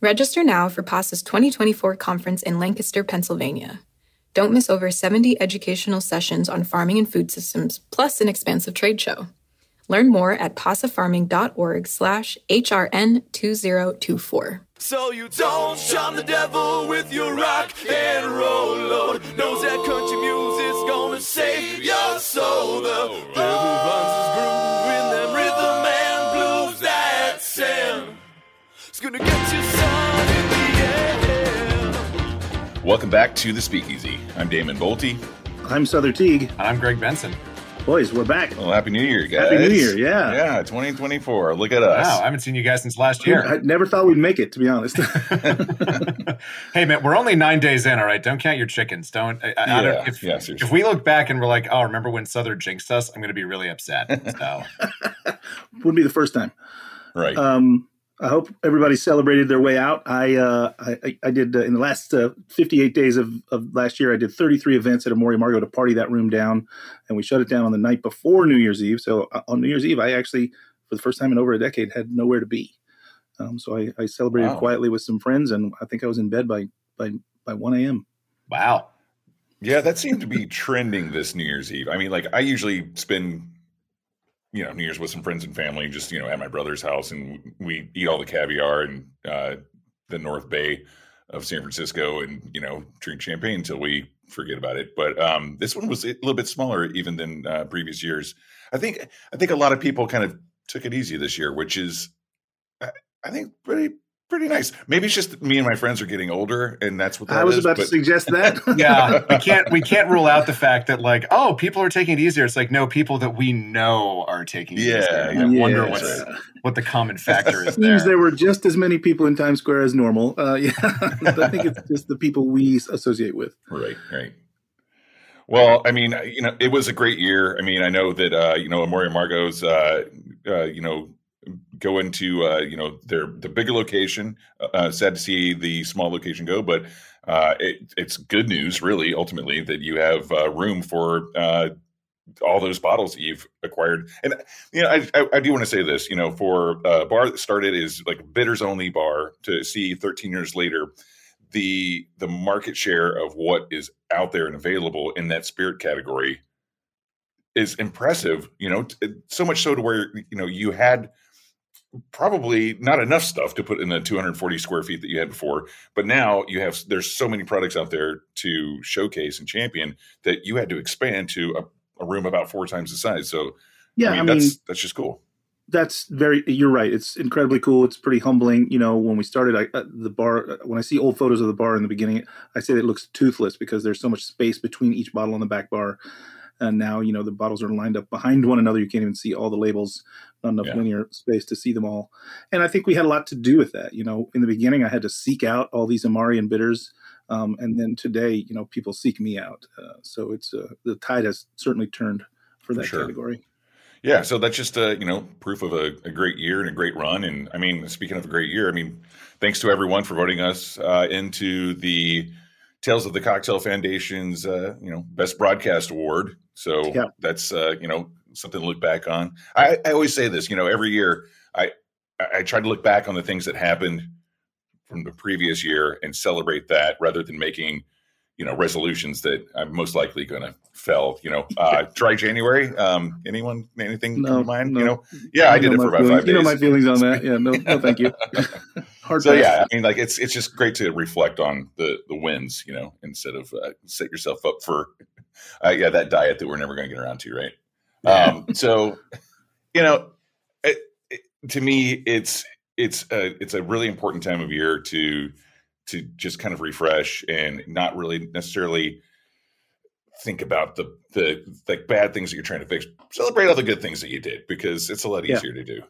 Register now for PASA's 2024 conference in Lancaster, Pennsylvania. Don't miss over 70 educational sessions on farming and food systems, plus an expansive trade show. Learn more at pasafarming.org slash HRN2024. So you don't shun the devil with your rock and roll load. Knows that country music's gonna save your soul. The devil finds his groove in them rhythm and blues that sound. It's gonna get you Welcome back to the Speakeasy. I'm Damon Boelte. I'm Sother Teague. I'm Greg Benson. Boys, we're back. Well, happy New Year, guys! Happy New Year, yeah. yeah, 2024. Look at us. Wow, I haven't seen you guys since last year. I never thought we'd make it, to be honest. hey man, we're only nine days in. All right, don't count your chickens. Don't. I, I Yeah, don't if, yeah, seriously. if we look back and we're like, oh, remember when Sother jinxed us? I'm going to be really upset. So Wouldn't be the first time. right. Um, I hope everybody celebrated their way out. I uh, I, I- I did uh, in the last uh, 58 days of, of last year. I did 33 events at Amor y Amargo to party that room down, and we shut it down on the night before New Year's Eve. So uh, on New Year's Eve, I actually, for the first time in over a decade, had nowhere to be. Um, so I, I celebrated Wow. quietly with some friends, and I think I was in bed by by by 1 a.m. wow. yeah, that seemed to be trending this New Year's Eve. I mean, like I usually spend, you know, New Year's with some friends and family, just you know, at my brother's house, and we eat all the caviar and uh, the North Bay of San Francisco, and you know, drink champagne until we forget about it. But um, this one was a little bit smaller even than uh, previous years. I think I think a lot of people kind of took it easy this year, which is, I, I think, pretty pretty nice. Maybe it's just me and my friends are getting older, and that's what that I was is, about to suggest that. Yeah, we can't we can't rule out the fact that like, oh, people are taking it easier. It's like no, people that we know are taking it Yeah, easier. I wonder yeah. what's what the common factor is Seems there. there were just as many people in Times Square as normal. Uh, yeah, I think it's just the people we associate with. Right, right. Well, I mean, you know, it was a great year. I mean, I know that uh, you know Amor y Amargo's, uh, uh, you know, go into uh, you know their the bigger location. Uh, sad to see the small location go, but uh, it, it's good news, really, ultimately, that you have uh, room for uh, all those bottles that you've acquired. And you know, I, I, I do want to say this. You know, for a bar that started is like bitters only bar to see 13 years later the the market share of what is out there and available in that spirit category is impressive you know so much so to where you know you had probably not enough stuff to put in the 240 square feet that you had before but now you have there's so many products out there to showcase and champion that you had to expand to a, a room about four times the size so Yeah, i mean, I mean, that's that's just cool that's very. You're right. It's incredibly cool. It's pretty humbling. You know, when we started, I, uh, the bar. uh, When I see old photos of the bar in the beginning, I say that it looks toothless because there's so much space between each bottle on the back bar. And now, you know, the bottles are lined up behind one another. You can't even see all the labels. Not enough Yeah. linear space to see them all. And I think we had a lot to do with that. You know, in the beginning, I had to seek out all these Amari and bitters. Um, and then today, you know, people seek me out. Uh, so it's uh, the tide has certainly turned for that sure. category. Yeah, so that's just uh, you know proof of a, a great year and a great run. And I mean, speaking of a great year, I mean, thanks to everyone for voting us uh, into the Tales of the Cocktail Foundation's uh, you know Best Broadcast Award. So Yeah. that's uh, you know something to look back on. I, I always say this, you know, every year I I try to look back on the things that happened from the previous year and celebrate that rather than making you know resolutions that I'm most likely going to fail. You know, uh, dry January. Um, anyone, anything no, come to mind? No. You know, yeah, I, I did it for about feelings. five days. You know my feelings on that. Yeah, no, no, thank you. Hard so pass. yeah, I mean, like it's it's just great to reflect on the the wins. You know, instead of uh, set yourself up for uh, yeah that diet that we're never going to get around to, right? Um, so you know, it, it, to me, it's it's a it's a really important time of year to to just kind of refresh and not really necessarily think about the the like bad things that you're trying to fix. Celebrate all the good things that you did because it's a lot easier yeah. to do.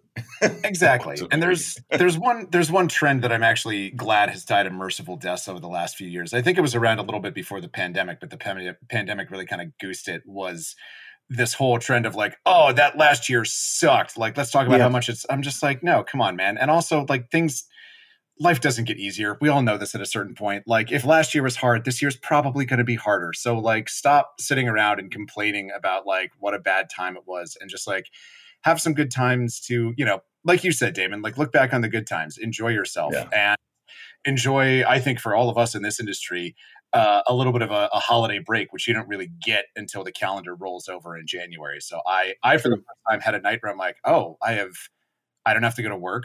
exactly. and there's there's one there's one trend that I'm actually glad has died of merciful deaths over the last few years. I think it was around a little bit before the pandemic, but the pandemic really kind of goosed it. Was this whole trend of like, oh, that last year sucked. Like, let's talk about yeah. how much it's. I'm just like, no, come on, man. And also, like, things, life doesn't get easier. We all know this at a certain point. Like, if last year was hard, this year's probably going to be harder. So, like, stop sitting around and complaining about like what a bad time it was, and just like have some good times to, you know, like you said, Damon, like look back on the good times, enjoy yourself, yeah. and enjoy. I think for all of us in this industry, uh, a little bit of a, a, holiday break, which you don't really get until the calendar rolls over in January. So I, I for the first time had a night where I'm like, oh, I have, I don't have to go to work.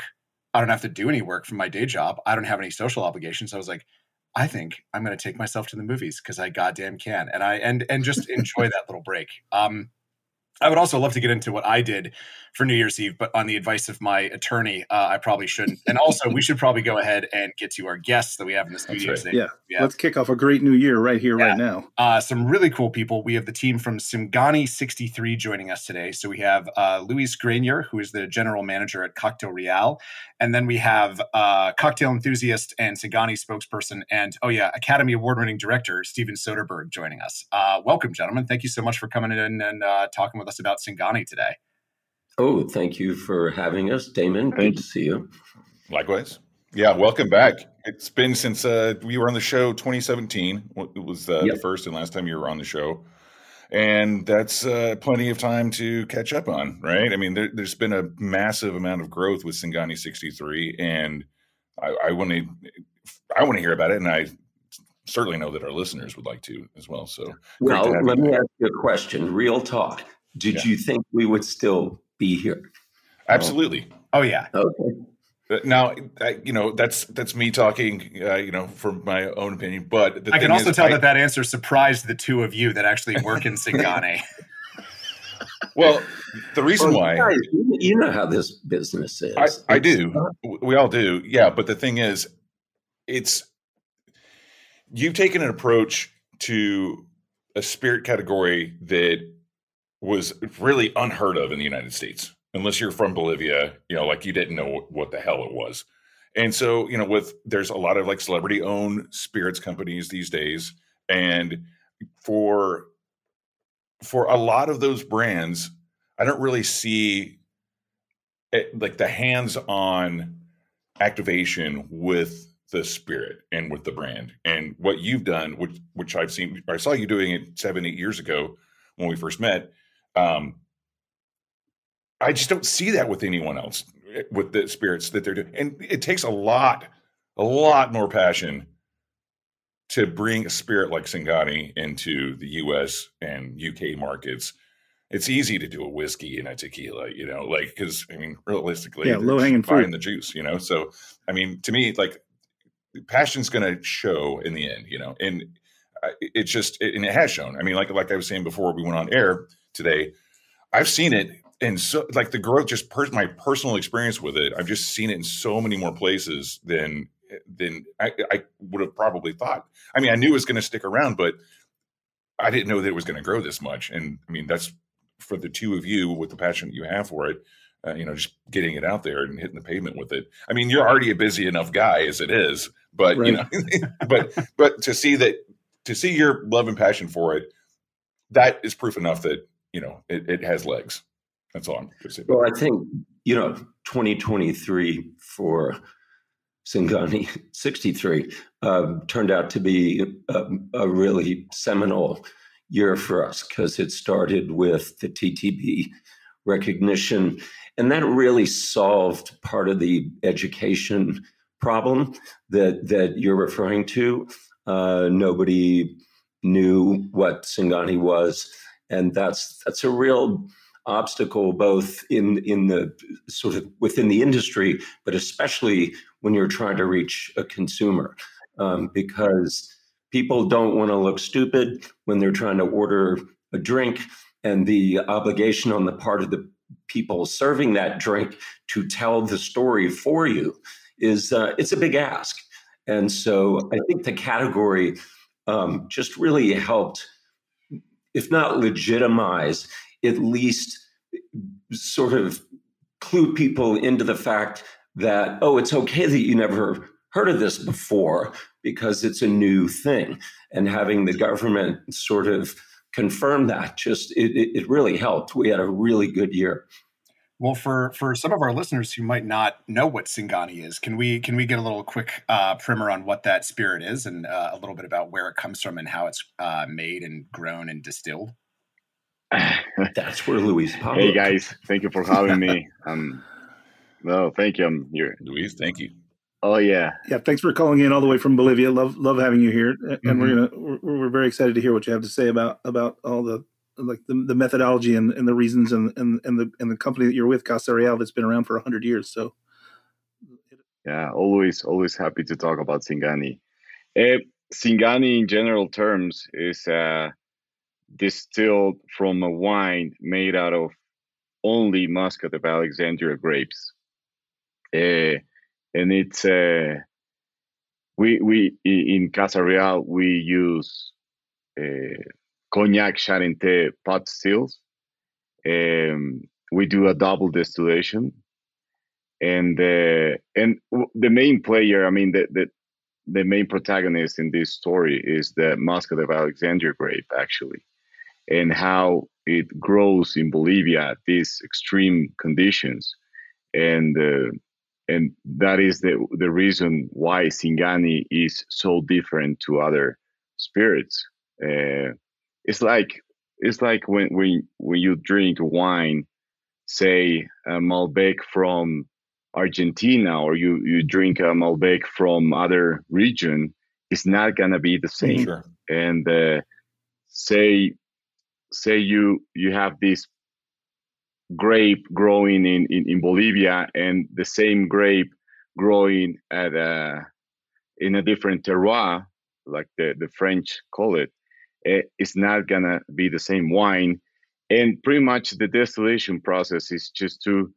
I don't have to do any work from my day job. I don't have any social obligations. I was like, I think I'm going to take myself to the movies because I goddamn can, and I and and just enjoy that little break. Um, I would also love to get into what I did for New Year's Eve, but on the advice of my attorney, uh, I probably shouldn't. And also, we should probably go ahead and get to our guests that we have in the studio right. Yeah. yeah. let's kick off a great new year right here, yeah. right now. Uh, some really cool people. We have the team from Singani 63 joining us today. So we have uh, Luis Granier, who is the general manager at Cocktail Real. And then we have uh, cocktail enthusiast and Singani spokesperson, and oh, yeah, Academy Award winning director, Steven Soderbergh, joining us. Uh, welcome, gentlemen. Thank you so much for coming in and uh, talking with us about Singani today. Oh, thank you for having us, Damon. Good to see you. Likewise. Yeah, welcome back. It's been since uh, we were on the show 2017. It was uh, yep. the first and last time you were on the show. And that's uh, plenty of time to catch up on, right? I mean, there, has been a massive amount of growth with Singani 63, and I want to I want to hear about it, and I certainly know that our listeners would like to as well. So, well, let me ask you a question. Real talk. Did yeah. you think we would still be here. Absolutely. Oh yeah. Okay. Uh, now, I, you know that's that's me talking, uh, you know, from my own opinion. But I can also is, tell I, that that answer surprised the two of you that actually work in Singani. well, the reason well, why you know how this business is. I, I do. we all do. Yeah, but the thing is, it's you've taken an approach to a spirit category that was really unheard of in the United States, unless you're from Bolivia, you know, like you didn't know what the hell it was. And so, you know, with there's a lot of like celebrity owned spirits companies these days. And for for a lot of those brands, I don't really see it, like the hands-on activation with the spirit and with the brand. And what you've done, which which I've seen, I saw you doing it seven, eight years ago when we first met, um, I just don't see that with anyone else eh, with the spirits that they're doing. And it takes a lot, a lot more passion to bring a spirit like Singani into the US and UK markets. It's easy to do a whiskey and a tequila, you know, like because I mean, realistically, yeah, low hanging fruit, in the juice, you know. So, I mean, to me, like passion's going to show in the end, you know, and it's just, and it has shown. I mean, like like I was saying before we went on air, today. I've seen it and so like the growth just per- my personal experience with it i've just seen it in so many more places than than i, I would have probably thought i mean i knew it was going to stick around but i didn't know that it was going to grow this much and i mean that's for the two of you with the passion you have for it uh, you know just getting it out there and hitting the pavement with it i mean you're already a busy enough guy as it is but right. you know but but to see that to see your love and passion for it that is proof enough that you know, it, it has legs. That's all I'm going to say. Well, I think, you know, 2023 for Singani 63 um, turned out to be a, a, really seminal year for us because it started with the TTB recognition, and that really solved part of the education problem that that you're referring to. Uh, nobody knew what Singani was, and that's that's a real obstacle both in in the sort of within the industry, but especially when you're trying to reach a consumer, um, because people don't want to look stupid when they're trying to order a drink, and the obligation on the part of the people serving that drink to tell the story for you is uh, it's a big ask. And so I think the category um, just really helped, if not legitimize, at least sort of clue people into the fact that, oh, it's okay that you never heard of this before because it's a new thing. And having the government sort of confirm that just, it, it really helped. We had a really good year. Well, for for some of our listeners who might not know what Singani is, can we can we get a little quick uh, primer on what that spirit is and uh, a little bit about where it comes from and how it's uh, made and grown and distilled? That's where Luis. Pablo. Hey guys, thank you for having me. Um, no, thank you. I'm here, Luis. Thank you. Oh yeah, yeah. Thanks for calling in all the way from Bolivia. Love love having you here, and mm-hmm. we're gonna we're, we're very excited to hear what you have to say about about all the like the, the methodology and, and the reasons and, and, and the and the company that you're with, Casa Real, that's been around for hundred years. So yeah, always always happy to talk about Singani. Uh, Singani, in general terms, is uh, distilled from a wine made out of only Muscat of Alexandria grapes, uh, and it's uh, we we in Casa Real we use uh, cognac Charente pot stills. Um, we do a double distillation, and uh, and the main player, I mean, the, the the main protagonist in this story is the Muscat of Alexandria grape, actually, and how it grows in Bolivia at these extreme conditions, and uh, and that is the the reason why Singani is so different to other spirits. Uh, it's like it's like when when when you drink wine, say a Malbec from Argentina, or you you drink a Malbec from other region, it's not gonna be the mm, same. Sure. And uh, say say you you have this grape growing in, in, in Bolivia and the same grape growing at a in a different terroir, like the, the French call it, it's not gonna be the same wine. And pretty much the distillation process is just to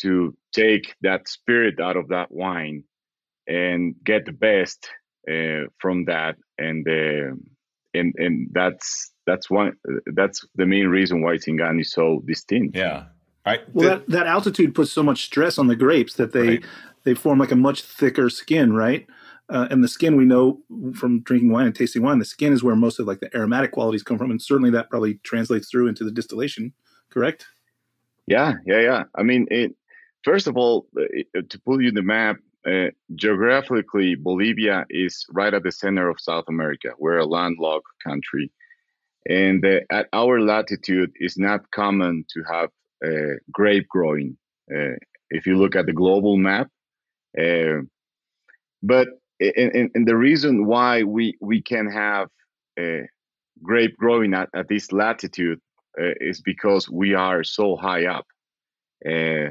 to take that spirit out of that wine and get the best uh, from that. And uh, and and that's that's one that's the main reason why Singani is so distinct. Yeah. I, well that, that altitude puts so much stress on the grapes that they right. they form like a much thicker skin right uh, and the skin we know from drinking wine and tasting wine, the skin is where most of like the aromatic qualities come from, and certainly that probably translates through into the distillation. Correct? Yeah, yeah, yeah. I mean, it, first of all, uh, uh, to pull you the map, uh, geographically, Bolivia is right at the center of South America. We're a landlocked country, and uh, at our latitude, it's not common to have uh, grape growing. if you look at the global map, but and, and, the reason why we we can have grape growing at, at this latitude uh, is because we are so high up. Uh,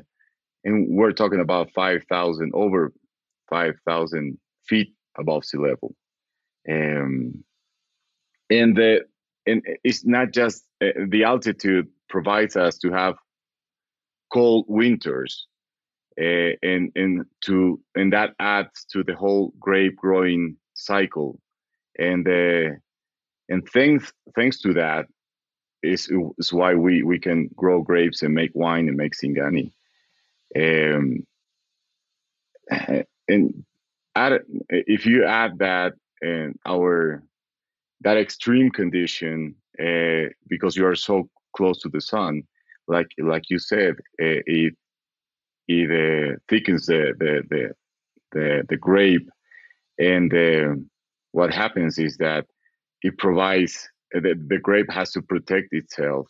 and we're talking about 5000 over 5000 feet above sea level. Um, and the and it's not just uh, the altitude provides us to have cold winters uh, and and to and that adds to the whole grape growing cycle. And uh, and thanks thanks to that is is why we we can grow grapes and make wine and make singani. Um, and add if you add that and our that extreme condition uh, because you are so close to the sun like like you said uh, it it uh, thickens the the the the, the grape, and uh, what happens is that it provides the, the grape has to protect itself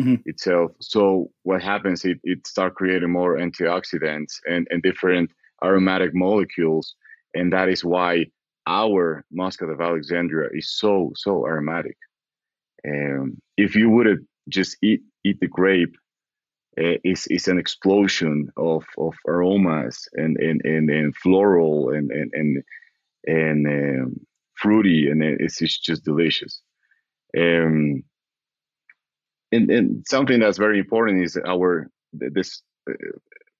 mm-hmm. itself. So what happens? It it start creating more antioxidants and and different aromatic molecules, and that is why our Muscat of Alexandria is so so aromatic. And if you would have just eat eat the grape, uh, it's it's an explosion of of aromas and and and, and floral and and and and um, fruity, and it's, it's just delicious. Um, and, and something that's very important is our this uh,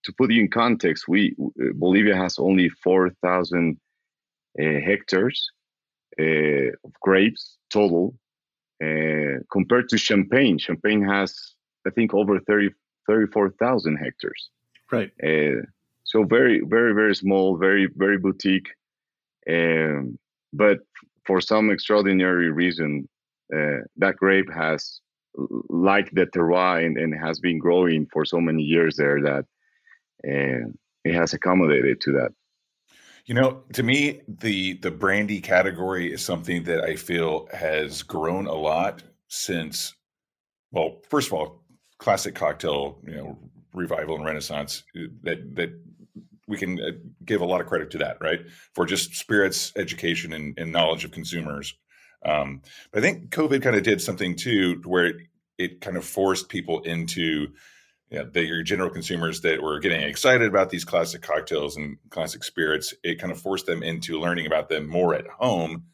to put you in context we bolivia has only 4000 uh, hectares uh, of grapes total uh, compared to champagne champagne has i think over 30 34000 hectares right uh, so very very very small very very boutique um, but for some extraordinary reason uh, that grape has like the terroir and, and, has been growing for so many years there that uh, it has accommodated to that. You know, to me, the the brandy category is something that I feel has grown a lot since. Well, first of all, classic cocktail, you know, revival and renaissance. Uh, that that we can uh, give a lot of credit to that, right? For just spirits education and, and knowledge of consumers um, but I think COVID kind of did something too, where it, it kind of forced people into you know, the, your general consumers that were getting excited about these classic cocktails and classic spirits. It kind of forced them into learning about them more at home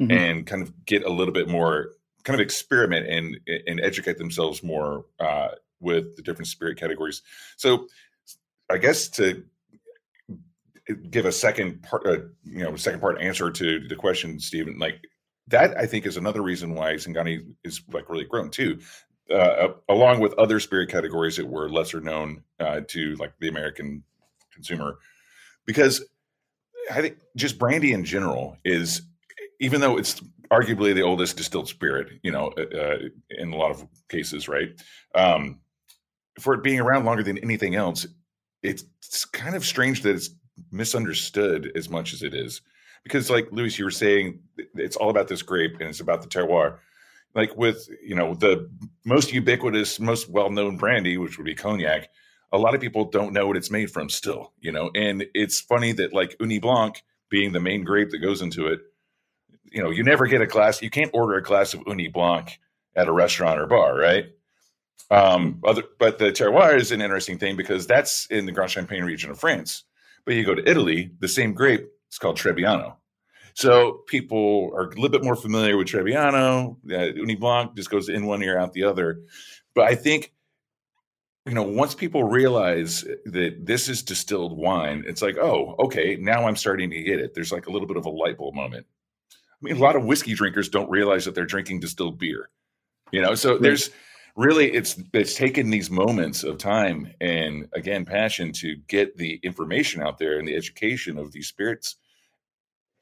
mm-hmm. and kind of get a little bit more kind of experiment and and educate themselves more uh, with the different spirit categories. So, I guess to give a second part, uh, you know, second part answer to the question, Steven, like that I think is another reason why Singani is like really grown too. Uh, along with other spirit categories that were lesser known uh, to like the American consumer, because I think just brandy in general is, even though it's arguably the oldest distilled spirit, you know, uh, uh in a lot of cases, right? Um, for it being around longer than anything else, it's, kind of strange that it's misunderstood as much as it is because like Luis, you were saying, it's all about this grape and it's about the terroir. Like with you know the most ubiquitous, most well-known brandy, which would be cognac, a lot of people don't know what it's made from still. You know, and it's funny that like Ugni Blanc being the main grape that goes into it, you know, you never get a glass. You can't order a glass of Ugni Blanc at a restaurant or bar, right? Um, other, but the terroir is an interesting thing because that's in the Grand Champagne region of France. But you go to Italy, the same grape it's called Trebbiano. So people are a little bit more familiar with Trebbiano. Uh, Ugni Blanc just goes in one ear, out the other. But I think, you know, once people realize that this is distilled wine, it's like, oh, okay, now I'm starting to get it. There's like a little bit of a light bulb moment. I mean, a lot of whiskey drinkers don't realize that they're drinking distilled beer. You know, so there's really it's it's taken these moments of time and again passion to get the information out there and the education of these spirits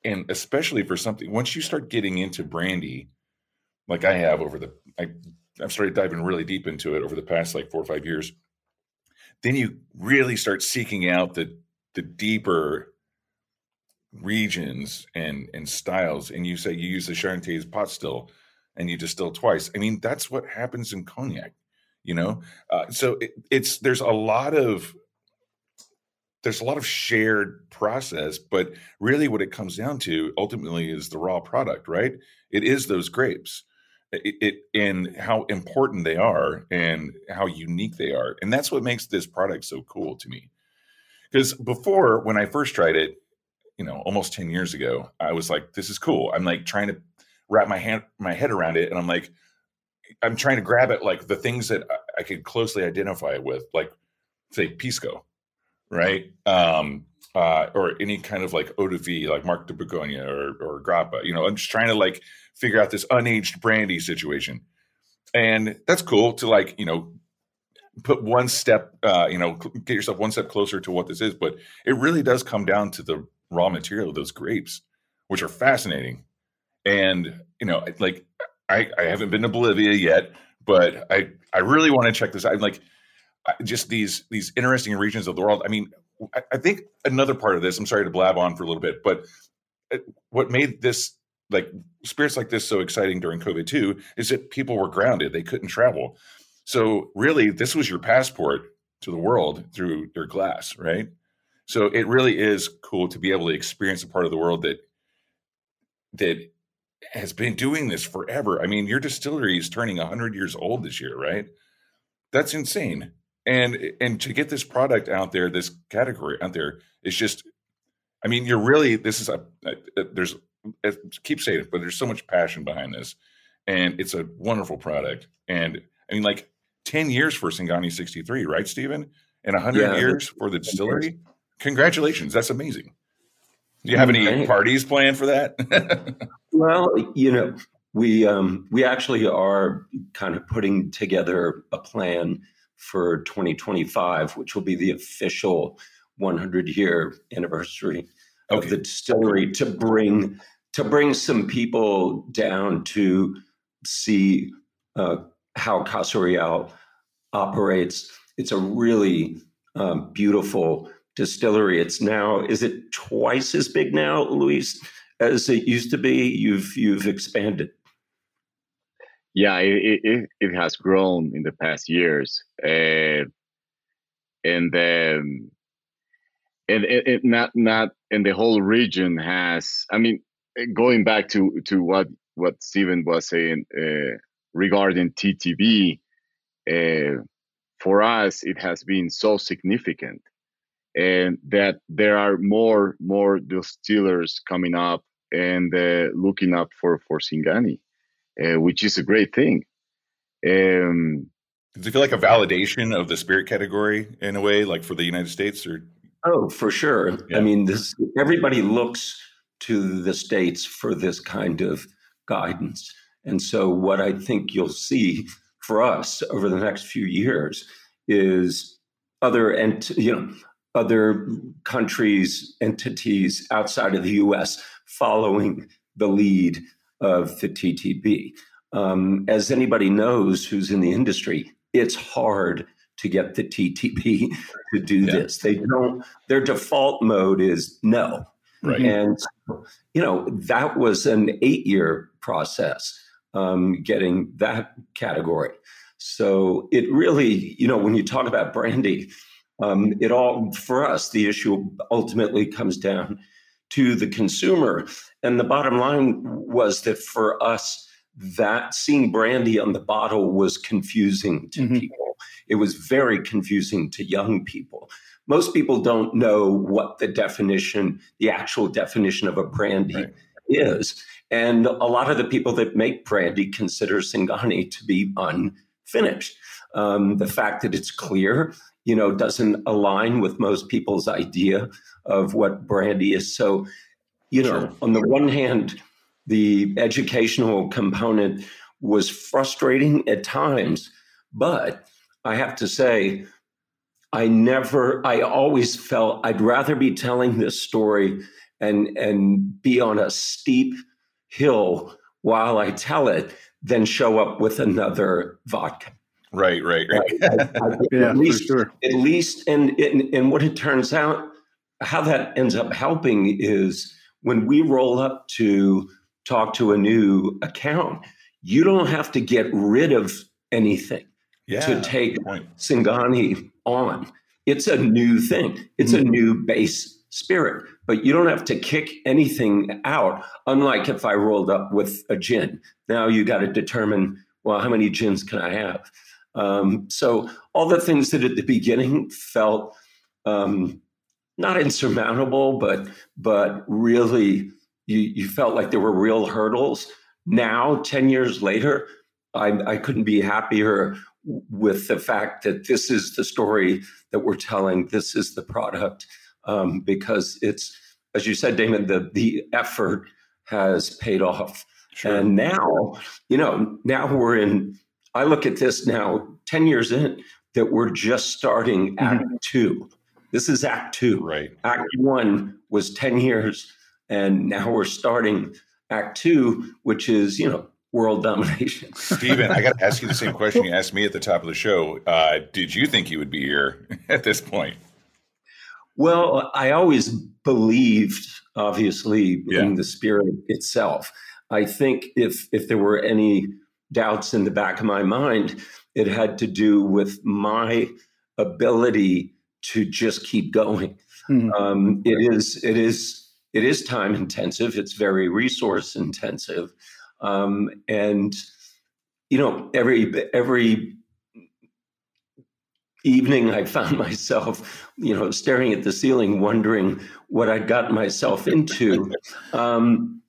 and especially for something once you start getting into brandy like i have over the I, i've started diving really deep into it over the past like four or five years then you really start seeking out the the deeper regions and and styles and you say you use the Charentais pot still and you distill twice. I mean, that's what happens in cognac, you know. Uh, so it, it's there's a lot of there's a lot of shared process, but really what it comes down to ultimately is the raw product, right? It is those grapes. It, it and how important they are and how unique they are. And that's what makes this product so cool to me. Because before when I first tried it, you know, almost 10 years ago, I was like, this is cool. I'm like trying to wrap my hand my head around it and i'm like i'm trying to grab it like the things that i, I could closely identify with like say pisco right um uh, or any kind of like eau de vie, like Marc de Bourgogne or, or Grappa. You know, I'm just trying to like figure out this unaged brandy situation. And that's cool to like, you know, put one step, uh, you know, get yourself one step closer to what this is. But it really does come down to the raw material of those grapes, which are fascinating and you know like i i haven't been to bolivia yet but i i really want to check this out I'm like just these these interesting regions of the world i mean I, I think another part of this i'm sorry to blab on for a little bit but uh, what made this like spirits like this so exciting during COVID too is that people were grounded; they couldn't travel. So really, this was your passport to the world through your glass, right? So it really is cool to be able to experience a part of the world that that has been doing this forever. I mean, your distillery is turning 100 years old this year, right? That's insane. And and to get this product out there, this category out there is just I mean, you're really this is a, a there's I keep saying it, but there's so much passion behind this, and it's a wonderful product. And I mean, like 10 years for Singani 63, right, Steven? And 100 yeah, years for the distillery. Congratulations, that's amazing. Do you have any parties planned for that? well, you know, we um, we actually are kind of putting together a plan for 2025, which will be the official 100 year anniversary okay. of the distillery to bring to bring some people down to see uh, how Casa Real operates. It's a really um, beautiful distillery. It's now is it twice as big now, Luis, as it used to be? You've you've expanded. Yeah, it it, it has grown in the past years, uh, and um, and it, it not not and the whole region has. I mean, going back to to what what Steven was saying uh, regarding TTB, uh, for us it has been so significant, and that there are more more distillers coming up and uh, looking up for for Singani, uh, which is a great thing. Um, Does it feel like a validation of the spirit category in a way, like for the United States, or? Oh, for sure. Yeah. I mean, this everybody looks to the states for this kind of guidance. And so, what I think you'll see for us over the next few years is other and you know other countries entities outside of the U.S. following the lead of the TTB. Um, as anybody knows who's in the industry, it's hard to get the TTB to do yeah. this. They don't. Their default mode is no. Right. And you know that was an eight-year process um, getting that category. So it really, you know, when you talk about brandy, um, it all for us the issue ultimately comes down to the consumer, and the bottom line was that for us, that seeing brandy on the bottle was confusing to mm-hmm. people. It was very confusing to young people most people don't know what the definition, the actual definition of a brandy right. is. And a lot of the people that make brandy consider Singani to be unfinished. Um, the fact that it's clear, you know, doesn't align with most people's idea of what brandy is. So, you know, sure. on the one hand, the educational component was frustrating at times, but I have to say, I never, I always felt I'd rather be telling this story and and be on a steep hill while I tell it than show up with another vodka. Right, right, right. I, I, yeah, at least, sure. At least, and, and and what it turns out, how that ends up helping is when we roll up to talk to a new account, you don't have to get rid of anything yeah, to take Singani on. It's a new thing. It's mm-hmm. a new base spirit, but you don't have to kick anything out. Unlike if I rolled up with a gin, now you got to determine well, how many gins can I have? Um, so all the things that at the beginning felt um, not insurmountable, but but really you, you felt like there were real hurdles. Now, ten years later, I, I couldn't be happier with the fact that this is the story that we're telling, this is the product, um, because it's, as you said, Damon, the the effort has paid off. Sure. And now, you know, now we're in. I look at this now, ten years in, that we're just starting Act mm-hmm. Two. This is Act Two. Right. Act One was ten years, and now we're starting Act Two, which is you know world domination. Steven, I got to ask you the same question you asked me at the top of the show. Uh, did you think you would be here at this point? Well, I always believed, obviously, yeah. in the spirit itself. I think if if there were any doubts in the back of my mind, it had to do with my ability to just keep going. Mm-hmm. Um, it is it is it is time intensive. It's very resource intensive, um, and you know every every evening I found myself, you know, staring at the ceiling, wondering what I'd gotten myself into. Um,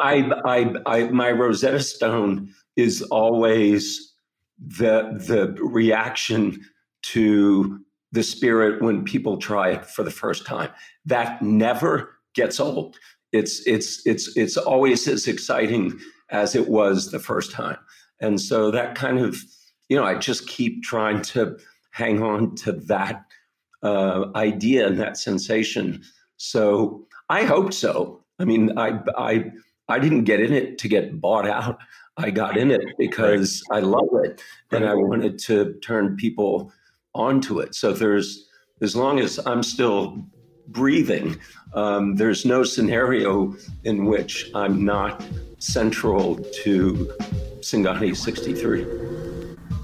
I, I, I, my Rosetta Stone is always the the reaction to the spirit when people try it for the first time. That never gets old. It's it's it's it's always as exciting as it was the first time. And so that kind of, you know, I just keep trying to hang on to that uh, idea and that sensation. So I hope so. I mean, I I I didn't get in it to get bought out. I got in it because right. I love it and I wanted to turn people onto it. So there's as long as I'm still breathing, um, there's no scenario in which I'm not central to Singani 63.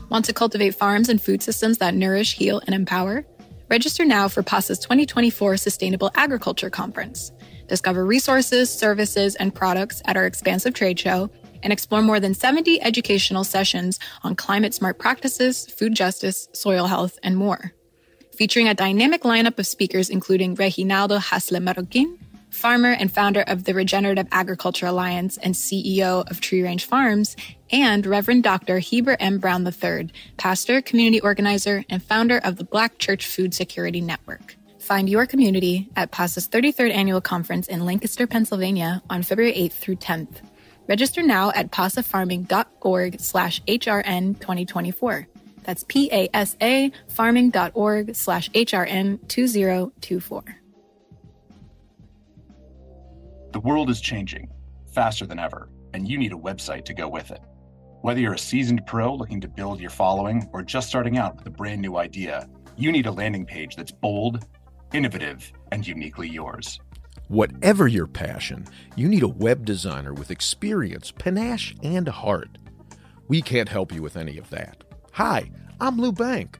Want to cultivate farms and food systems that nourish, heal, and empower? Register now for PASA's 2024 Sustainable Agriculture Conference. Discover resources, services, and products at our expansive trade show and explore more than 70 educational sessions on climate smart practices, food justice, soil health, and more. Featuring a dynamic lineup of speakers including Reginaldo Haslett Marroquin, farmer and founder of the Regenerative Agriculture Alliance and CEO of Tree Range Farms, and Reverend Dr. Heber M. Brown III, pastor, community organizer, and founder of the Black Church Food Security Network. Find your community at PASA's 33rd annual conference in Lancaster, Pennsylvania on February 8th through 10th. Register now at pasafarming.org slash HRN 2024. That's P-A-S-A farming.org slash HRN 2024. The world is changing faster than ever, and you need a website to go with it. Whether you're a seasoned pro looking to build your following or just starting out with a brand new idea, you need a landing page that's bold, innovative, and uniquely yours. Whatever your passion, you need a web designer with experience, panache, and heart. We can't help you with any of that. Hi, I'm Lou Bank.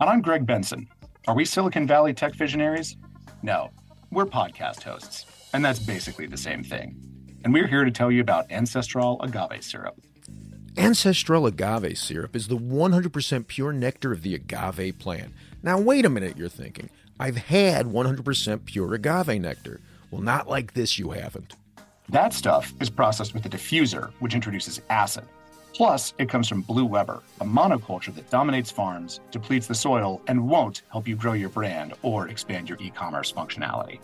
And I'm Greg Benson. Are we Silicon Valley tech visionaries? No, we're podcast hosts, and that's basically the same thing. And we're here to tell you about Ancestral agave syrup. Ancestral agave syrup is the 100% pure nectar of the agave plant. Now, wait a minute, you're thinking. I've had 100% pure agave nectar. Well, not like this, you haven't. That stuff is processed with a diffuser, which introduces acid. Plus, it comes from Blue Weber, a monoculture that dominates farms, depletes the soil, and won't help you grow your brand or expand your e commerce functionality.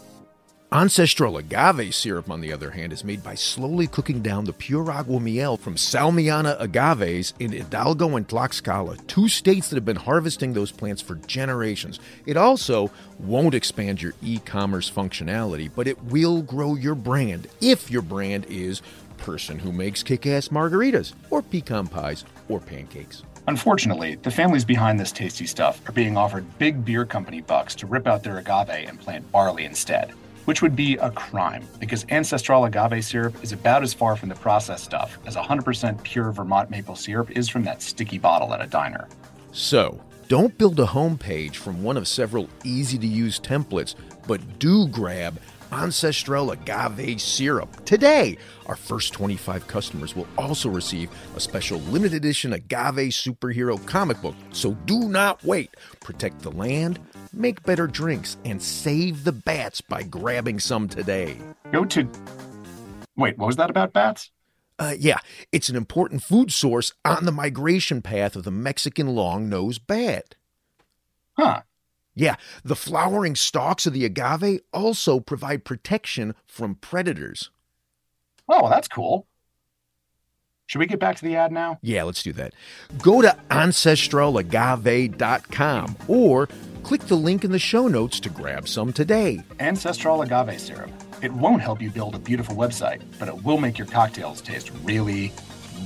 Ancestral agave syrup, on the other hand, is made by slowly cooking down the pure agua miel from Salmiana agaves in Hidalgo and Tlaxcala, two states that have been harvesting those plants for generations. It also won't expand your e commerce functionality, but it will grow your brand if your brand is person who makes kick ass margaritas, or pecan pies, or pancakes. Unfortunately, the families behind this tasty stuff are being offered big beer company bucks to rip out their agave and plant barley instead which would be a crime because ancestral agave syrup is about as far from the processed stuff as 100% pure Vermont maple syrup is from that sticky bottle at a diner. So, don't build a homepage from one of several easy to use templates, but do grab Ancestral Agave Syrup. Today, our first 25 customers will also receive a special limited edition Agave Superhero comic book. So do not wait. Protect the land, make better drinks, and save the bats by grabbing some today. Go to. Wait, what was that about bats? Uh, yeah, it's an important food source on the migration path of the Mexican long nosed bat. Huh. Yeah, the flowering stalks of the agave also provide protection from predators. Oh, that's cool. Should we get back to the ad now? Yeah, let's do that. Go to ancestralagave.com or click the link in the show notes to grab some today. Ancestral agave syrup. It won't help you build a beautiful website, but it will make your cocktails taste really,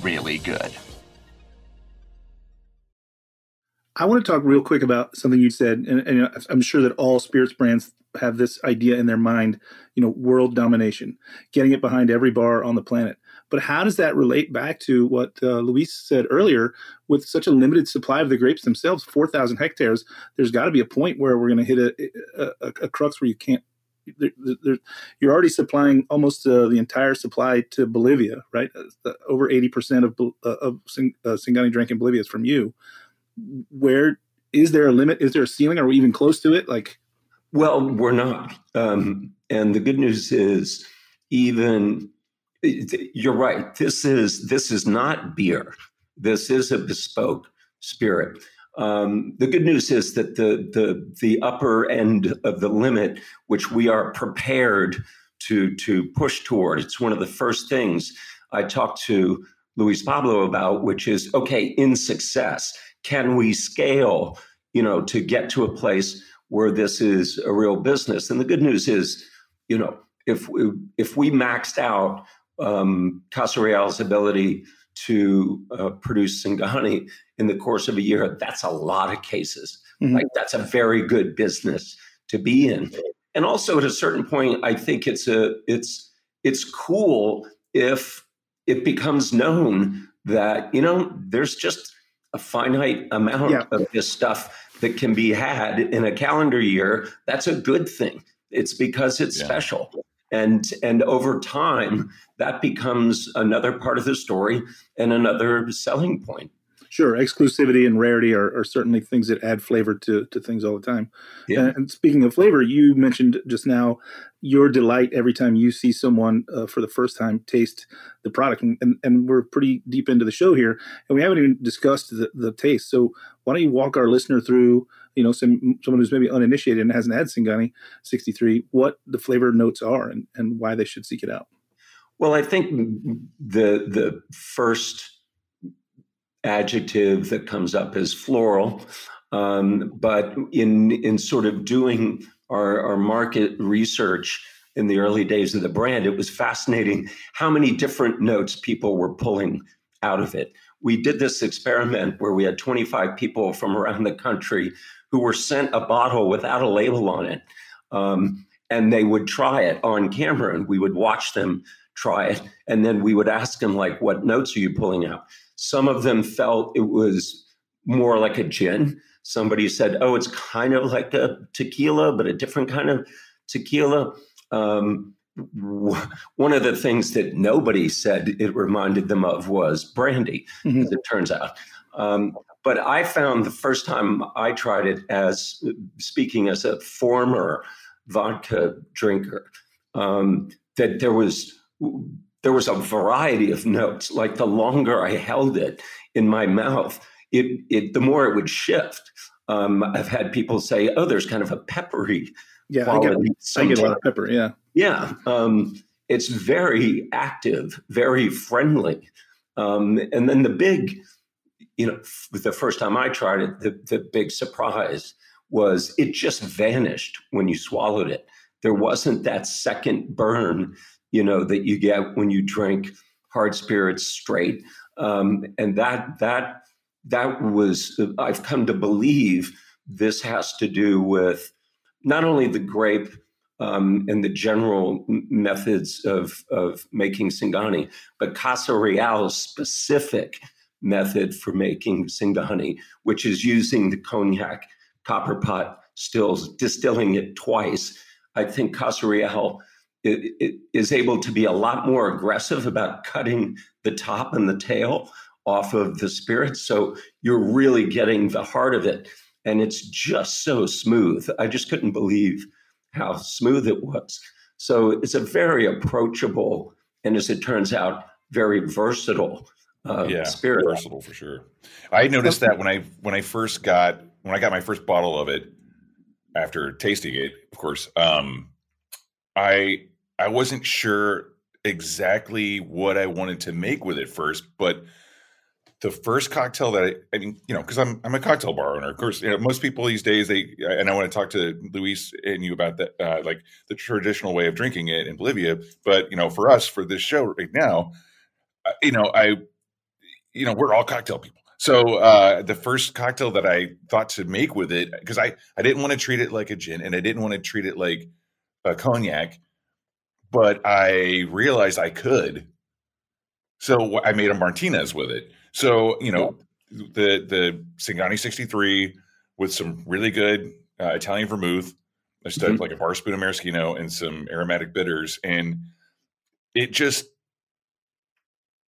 really good. I want to talk real quick about something you said, and, and, I'm sure that all spirits brands have this idea in their mind. You know, world domination, getting it behind every bar on the planet. But how does that relate back to what uh, Luis said earlier? With such a limited supply of the grapes themselves, four thousand hectares, there's got to be a point where we're going to hit a, a, a, crux where you can't. There, there, you're already supplying almost uh, the entire supply to Bolivia, right? Uh, over eighty percent of uh, of Sing, uh, Singani drink in Bolivia is from you. Where is there a limit? Is there a ceiling? Are we even close to it? Like, well, we're not. Um, and the good news is, even you're right. This is this is not beer. This is a bespoke spirit. Um, the good news is that the the the upper end of the limit, which we are prepared to to push toward, it's one of the first things I talked to Luis Pablo about, which is okay in success. Can we scale? You know, to get to a place where this is a real business. And the good news is, you know, if we, if we maxed out um, Casa Real's ability to uh, produce Singani in the course of a year, that's a lot of cases. Mm-hmm. Like that's a very good business to be in. And also at a certain point, I think it's a it's it's cool if it becomes known that you know there's just a finite amount yeah. of this stuff that can be had in a calendar year. That's a good thing. It's because it's yeah. special and and over time that becomes another part of the story and another selling point. Sure exclusivity and rarity are, are certainly things that add flavor to, to things all the time. Yeah. and, speaking of flavor you mentioned just now your delight every time you see someone uh, for the first time taste the product. And, and, and, we're pretty deep into the show here and we haven't even discussed the, the taste. So why don't you walk our listener through you know, some someone who's maybe uninitiated and hasn't had Singani 63, what the flavor notes are and, and why they should seek it out. Well, I think the the first adjective that comes up is floral, um, but in in sort of doing our, our market research in the early days of the brand, it was fascinating how many different notes people were pulling out of it. We did this experiment where we had 25 people from around the country who were sent a bottle without a label on it. Um, and they would try it on camera and we would watch them try it. And then we would ask them, like, what notes are you pulling out? Some of them felt it was more like a gin. Somebody said, oh, it's kind of like a tequila, but a different kind of tequila. Um, one of the things that nobody said it reminded them of was brandy, mm-hmm. as it turns out. Um, but I found the first time I tried it as speaking as a former vodka drinker um, that there was there was a variety of notes. Like the longer I held it in my mouth, it, it the more it would shift. Um, I've had people say, "Oh, there's kind of a peppery yeah, I get, I get a lot of pepper. Yeah, yeah. Um, it's very active, very friendly, um, and then the big you know, the first time I tried it, the, the big surprise was it just vanished when you swallowed it. There wasn't that second burn, you know, that you get when you drink hard spirits straight. Um, and that that that was I've come to believe this has to do with not only the grape um, and the general methods of of making Singani, but Casa Real specific method for making Singani, which is using the cognac copper pot stills, distilling it twice. I think Casa Real it, it is able to be a lot more aggressive about cutting the top and the tail off of the spirit. So you're really getting the heart of it. And it's just so smooth. I just couldn't believe how smooth it was. So it's a very approachable and, as it turns out, very versatile uh, yeah, spirit. Versatile for sure. I noticed that when I when I first got when I got my first bottle of it after tasting it, of course, um, I I wasn't sure exactly what I wanted to make with it first, but the first cocktail that I, I mean, you know, because I'm I'm a cocktail bar owner. Of course, you know, most people these days they and I want to talk to Luis and you about that, uh, like the traditional way of drinking it in Bolivia. But you know, for us for this show right now, uh, you know, I you know, we're all cocktail people. So uh, the first cocktail that I thought to make with it, because I I didn't want to treat it like a gin, and I didn't want to treat it like a cognac, but I realized I could. So I made a Martinez with it. So you know, the the Singani 63 with some really good uh, Italian vermouth. I stuck mm-hmm. like a bar spoon of maraschino and some aromatic bitters, and it just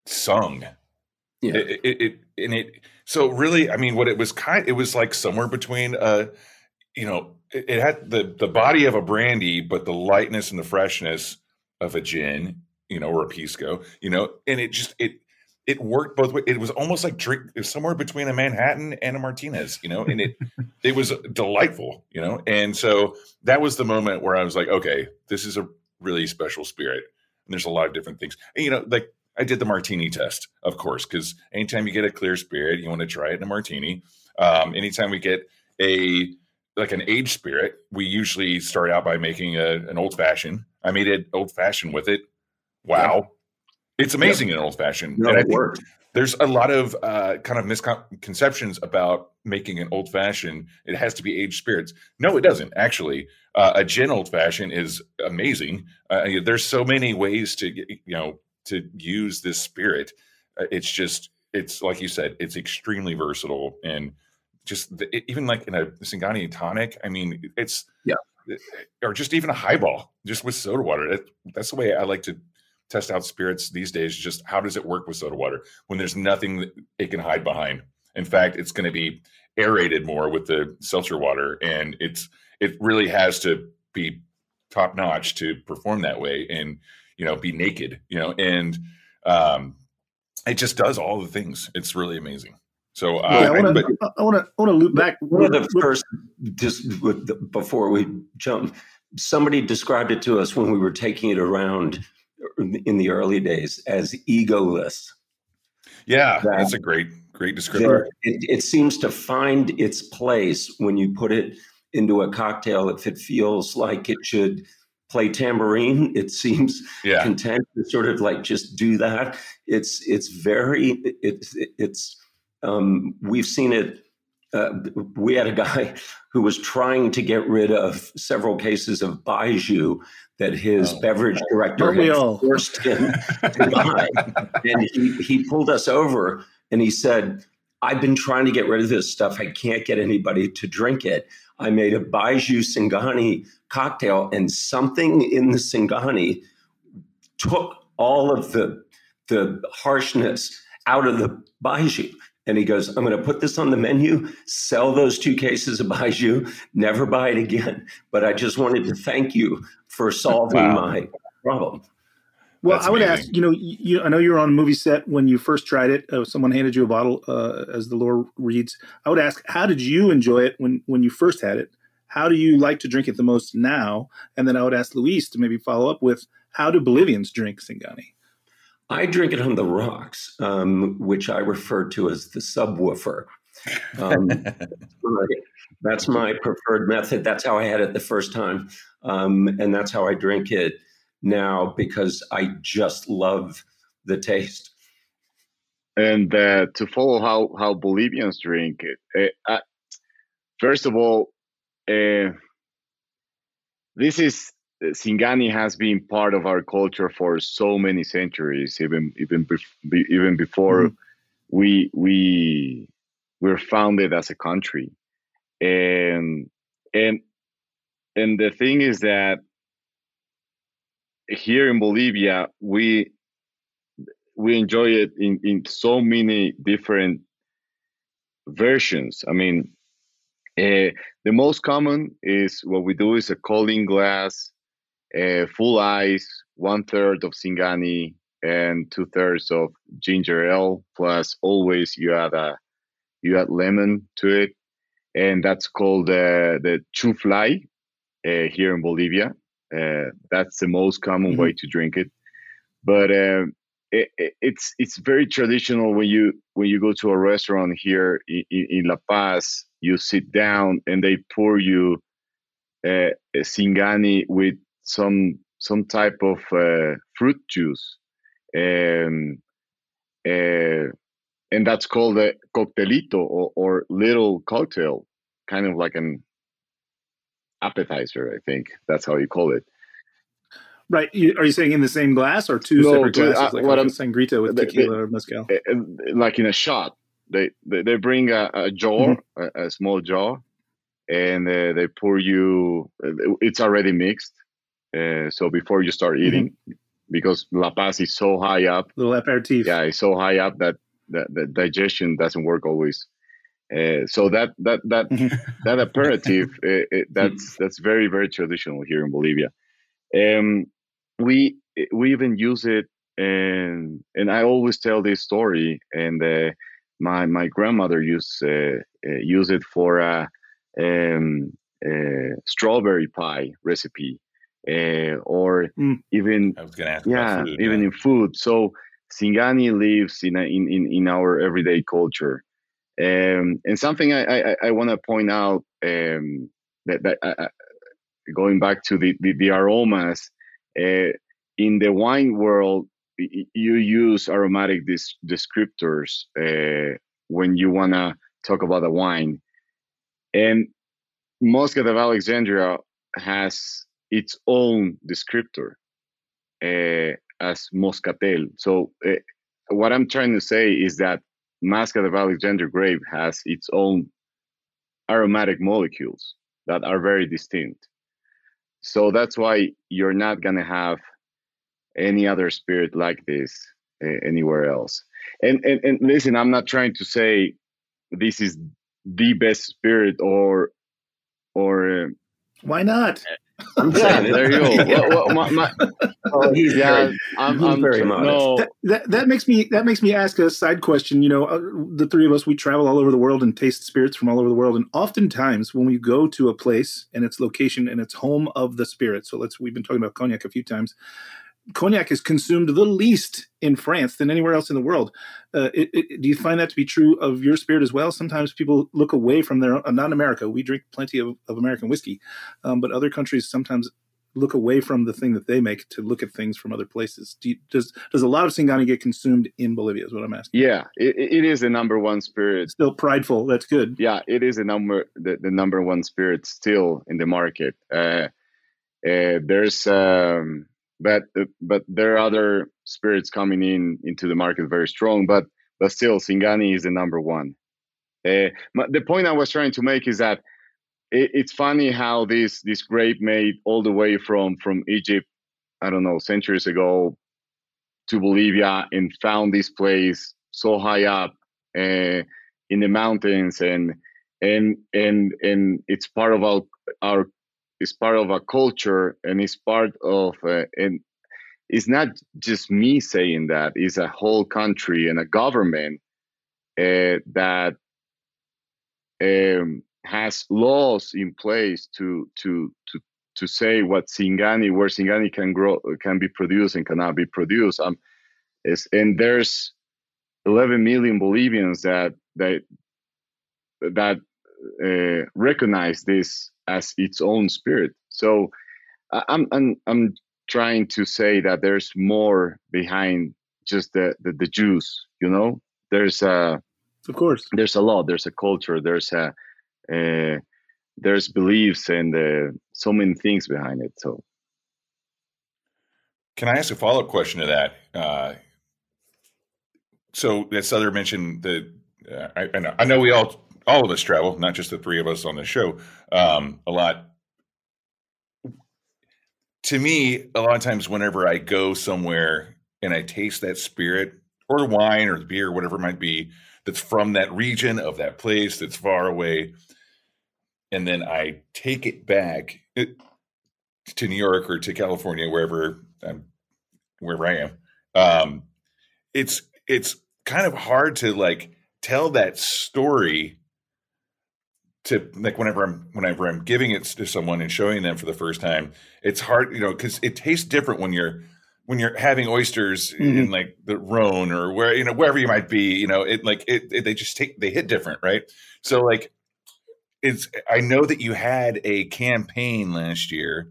sung. Yeah. It, it, it, and it so really, I mean, what it was kind, it was like somewhere between, uh, you know, it, it had the the body of a brandy, but the lightness and the freshness of a gin, you know, or a pisco, you know, and it just it it worked both ways. It was almost like drink somewhere between a Manhattan and a Martinez, you know, and it it was delightful, you know. And so that was the moment where I was like, okay, this is a really special spirit. And there's a lot of different things. And, you know, like I did the martini test, of course, because anytime you get a clear spirit, you want to try it in a martini. Um, anytime we get a like an aged spirit, we usually start out by making a, an old fashioned. I made it old fashioned with it. Wow. It's amazing in old fashioned. No, and I think there's a lot of uh, kind of misconceptions about making an old fashioned. It has to be aged spirits. No, it doesn't. Actually, uh, a gin old fashioned is amazing. Uh, there's so many ways to you know to use this spirit. Uh, it's just it's like you said, it's extremely versatile and just the, even like in a Singani tonic. I mean, it's yeah, or just even a highball just with soda water. That, that's the way I like to test out spirits these days. Just how does it work with soda water when there's nothing that it can hide behind? In fact, it's going to be aerated more with the seltzer water, and it's it really has to be top notch to perform that way, and you know, be naked, you know, and um, it just does all the things. It's really amazing. So uh, yeah, I want to I want to I want to loop back. One of the first, just the, before we jump, somebody described it to us when we were taking it around in the early days as egoless. Yeah, that, that's a great, great description. It, it, seems to find its place when you put it into a cocktail if it feels like it should play tambourine. It seems yeah. content to sort of like just do that. It's it's very it's it's um, we've seen it uh, we had a guy who was trying to get rid of several cases of baijiu that his oh. beverage director had forced him to buy. and he, he pulled us over and he said, I've been trying to get rid of this stuff. I can't get anybody to drink it. I made a Baijiu Singani cocktail, and something in the Singani took all of the, the harshness out of the Baijiu. And he goes, I'm going to put this on the menu, sell those two cases of Baijiu, never buy it again. But I just wanted to thank you for solving wow. my problem. Well, That's I would amazing. ask, you know, you, I know you were on a movie set when you first tried it. Uh, someone handed you a bottle, uh, as the lore reads. I would ask, how did you enjoy it when, when you first had it? How do you like to drink it the most now? And then I would ask Luis to maybe follow up with, how do Bolivians drink Singani? I drink it on the rocks, um, which I refer to as the subwoofer. Um, that's my preferred method. That's how I had it the first time. Um, and that's how I drink it now because I just love the taste. And uh, to follow how, how Bolivians drink it, uh, first of all, uh, this is Singani has been part of our culture for so many centuries, even even even before mm-hmm. we we were founded as a country, and and and the thing is that here in Bolivia we we enjoy it in in so many different versions. I mean, uh, the most common is what we do is a cooling glass uh, full ice, one third of Singani, and two thirds of ginger ale. Plus, always you add a you add lemon to it, and that's called uh, the chuflay uh, here in Bolivia. Uh, that's the most common mm-hmm. way to drink it, but um, it, it, it's it's very traditional when you when you go to a restaurant here in, in La Paz. You sit down and they pour you uh, Singani with some some type of uh, fruit juice, and uh, and that's called a coctelito or, or little cocktail, kind of like an appetizer. I think that's how you call it. Right. You, are you saying in the same glass or two No, separate glasses, uh, like what I'm- sangrita with they- tequila or mezcal? Uh, like in a shot. They they, they bring a, a jar, Mm-hmm. a, a small jar, and uh, they pour you. uh, It's already mixed, uh, so before you start Mm-hmm. eating, because La Paz is so high up. Little aperitif. Yeah, it's so high up that that the digestion doesn't work always. Uh, so that that that that aperitif, uh, it, that's that's very very traditional here in Bolivia. Um, we we even use it, and and I always tell this story. And uh, my my grandmother used uh, uh, use it for a um, uh, strawberry pie recipe, uh, or Mm. even I was going to ask yeah, food. even yeah. in food. So Singani lives in, a, in in in our everyday culture, um, and something I I, I want to point out um, that that uh, uh, going back to the the, the aromas uh, in the wine world, you use aromatic descriptors uh, when you want to talk about a wine, and Muscat of Alexandria has its own descriptor uh, as Moscatel. So uh, what I'm trying to say is that Muscat of Alexander grape has its own aromatic molecules that are very distinct. So that's why you're not gonna have any other spirit like this uh, anywhere else. And, and and listen, I'm not trying to say this is the best spirit or or uh, Why not? I'm yeah, saying there you go. Well, well, my- my- Oh, he's yeah, very, I'm, I'm very modest. no. That, that that makes me that makes me ask a side question. You know, uh, the three of us we travel all over the world and taste spirits from all over the world, and oftentimes when we go to a place and its location and its home of the spirit. So let's we've been talking about cognac a few times. Cognac is consumed the least in France than anywhere else in the world. Uh, it, it, do you find that to be true of your spirit as well? Sometimes people look away from their uh, not America. We drink plenty of, of American whiskey, um, but other countries sometimes look away from the thing that they make to look at things from other places. Do you, does does a lot of Singani get consumed in Bolivia? Is what I'm asking. Yeah, it, it is the number one spirit. Still prideful. That's good. Yeah, it is the number the, the number one spirit still in the market. Uh, uh, there's um, but but there are other spirits coming in into the market very strong, but but still Singani is the number one. Uh, the point I was trying to make is that it, it's funny how this this grape made all the way from from Egypt, I don't know, centuries ago to Bolivia and found this place so high up uh, in the mountains and and and and it's part of our our it's part of a culture and it's part of uh, and it's not just me saying that it's a whole country and a government uh, that um, has laws in place to to to to say what Singani where Singani can grow can be produced and cannot be produced. Um, is and there's 11 million Bolivians that that that uh, recognize this as its own spirit. So I- I'm I'm I'm trying to say that there's more behind just the the, the juice. You know, there's a Of course. there's a lot. There's a culture. There's a uh, there's beliefs and uh, so many things behind it. So Can I ask a follow up question to that? Uh, so, as Sother mentioned, that uh, I, I know I know we all all of us travel, not just the three of us on the show, um, a lot. To me, a lot of times, whenever I go somewhere and I taste that spirit or wine or beer, whatever it might be, that's from that region of that place that's far away, and then I take it back to New York or to California, wherever I'm, wherever I am. Um, it's it's kind of hard to like tell that story to like whenever I'm whenever I'm giving it to someone and showing them for the first time. It's hard, you know, because it tastes different when you're when you're having oysters in like the Rhone or where you know wherever you might be. You know, it like it, it they just take they hit different, right? So like it's I know that you had a campaign last year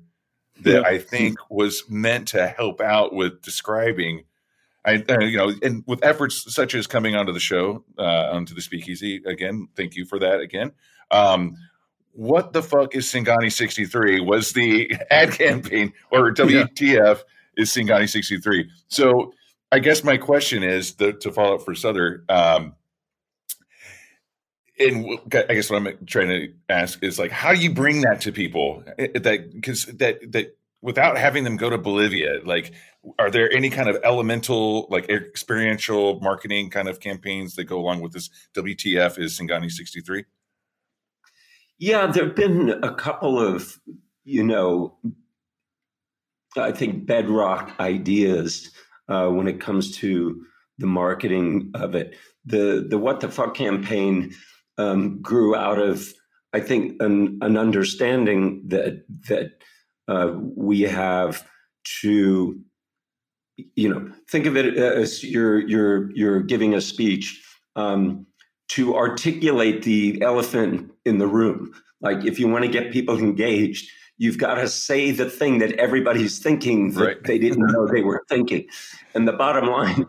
that Yeah. I think was meant to help out with describing. I, uh, you know, and with efforts such as coming onto the show, uh, onto the speakeasy again, thank you for that again. Um, what the fuck is Singani 63 was the ad campaign or WTF yeah. is Singani 63. So I guess my question is the, to follow up for Sother. Um, and I guess what I'm trying to ask is like, how do you bring that to people that because that that without having them go to Bolivia, like, are there any kind of elemental, like experiential marketing kind of campaigns that go along with this? WTF is Singani 63? Yeah, there have been a couple of, you know, I think bedrock ideas uh, when it comes to the marketing of it. The the What the Fuck campaign um, grew out of, I think, an, an understanding that that uh, we have to, you know, think of it as you're you're you're giving a speech um, to articulate the elephant in the room. Like if you want to get people engaged, you've got to say the thing that everybody's thinking that right. they didn't know they were thinking. And the bottom line,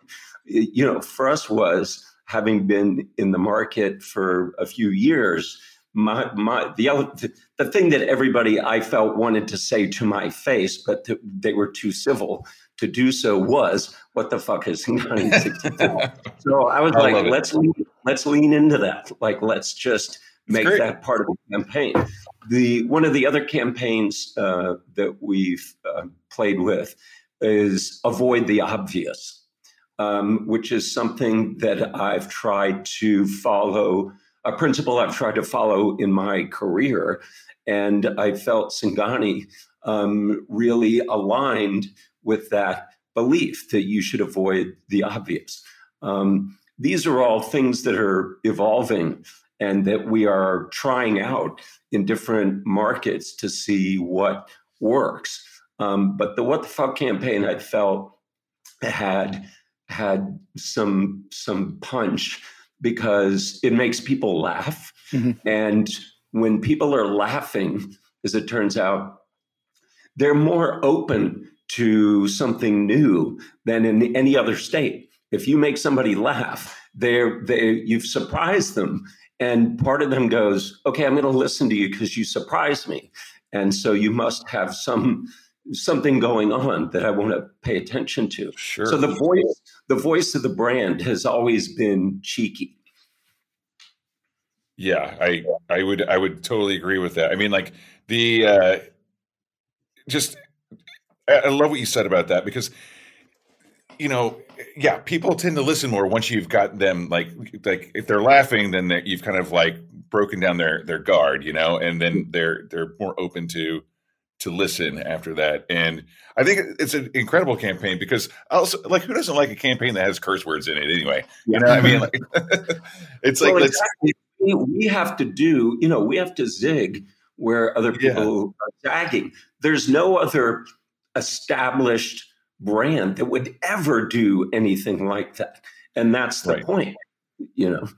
you know, for us was having been in the market for a few years my my the the thing that everybody I felt wanted to say to my face, but th- they were too civil to do so was what the fuck is 1964? so I was I like, let's lean, let's lean into that. Like, let's just make that part of the campaign. The one of the other campaigns uh, that we've uh, played with is avoid the obvious, um, which is something that I've tried to follow a principle I've tried to follow in my career. And I felt Singani um, really aligned with that belief that you should avoid the obvious. Um, these are all things that are evolving and that we are trying out in different markets to see what works. Um, but the What the Fuck campaign, I felt had had some some punch because it makes people laugh. Mm-hmm. And when people are laughing, as it turns out, they're more open to something new than in any other state. If you make somebody laugh, they're, they, you've surprised them. And part of them goes, okay, I'm going to listen to you because you surprised me. And so you must have some something going on that I want to pay attention to. Sure. So the voice, the voice of the brand has always been cheeky. Yeah, I I would I would totally agree with that. I mean, like the uh just I love what you said about that because you know, yeah, people tend to listen more once you've got them like like if they're laughing, then you've kind of like broken down their their guard, you know, and then they're they're more open to to listen after that. And I think it's an incredible campaign because also like who doesn't like a campaign that has curse words in it anyway? You know, I mean, like it's like let's we have to do, you know, we have to zig where other people yeah. are zagging. There's no other established brand that would ever do anything like that. And that's the right. point, you know.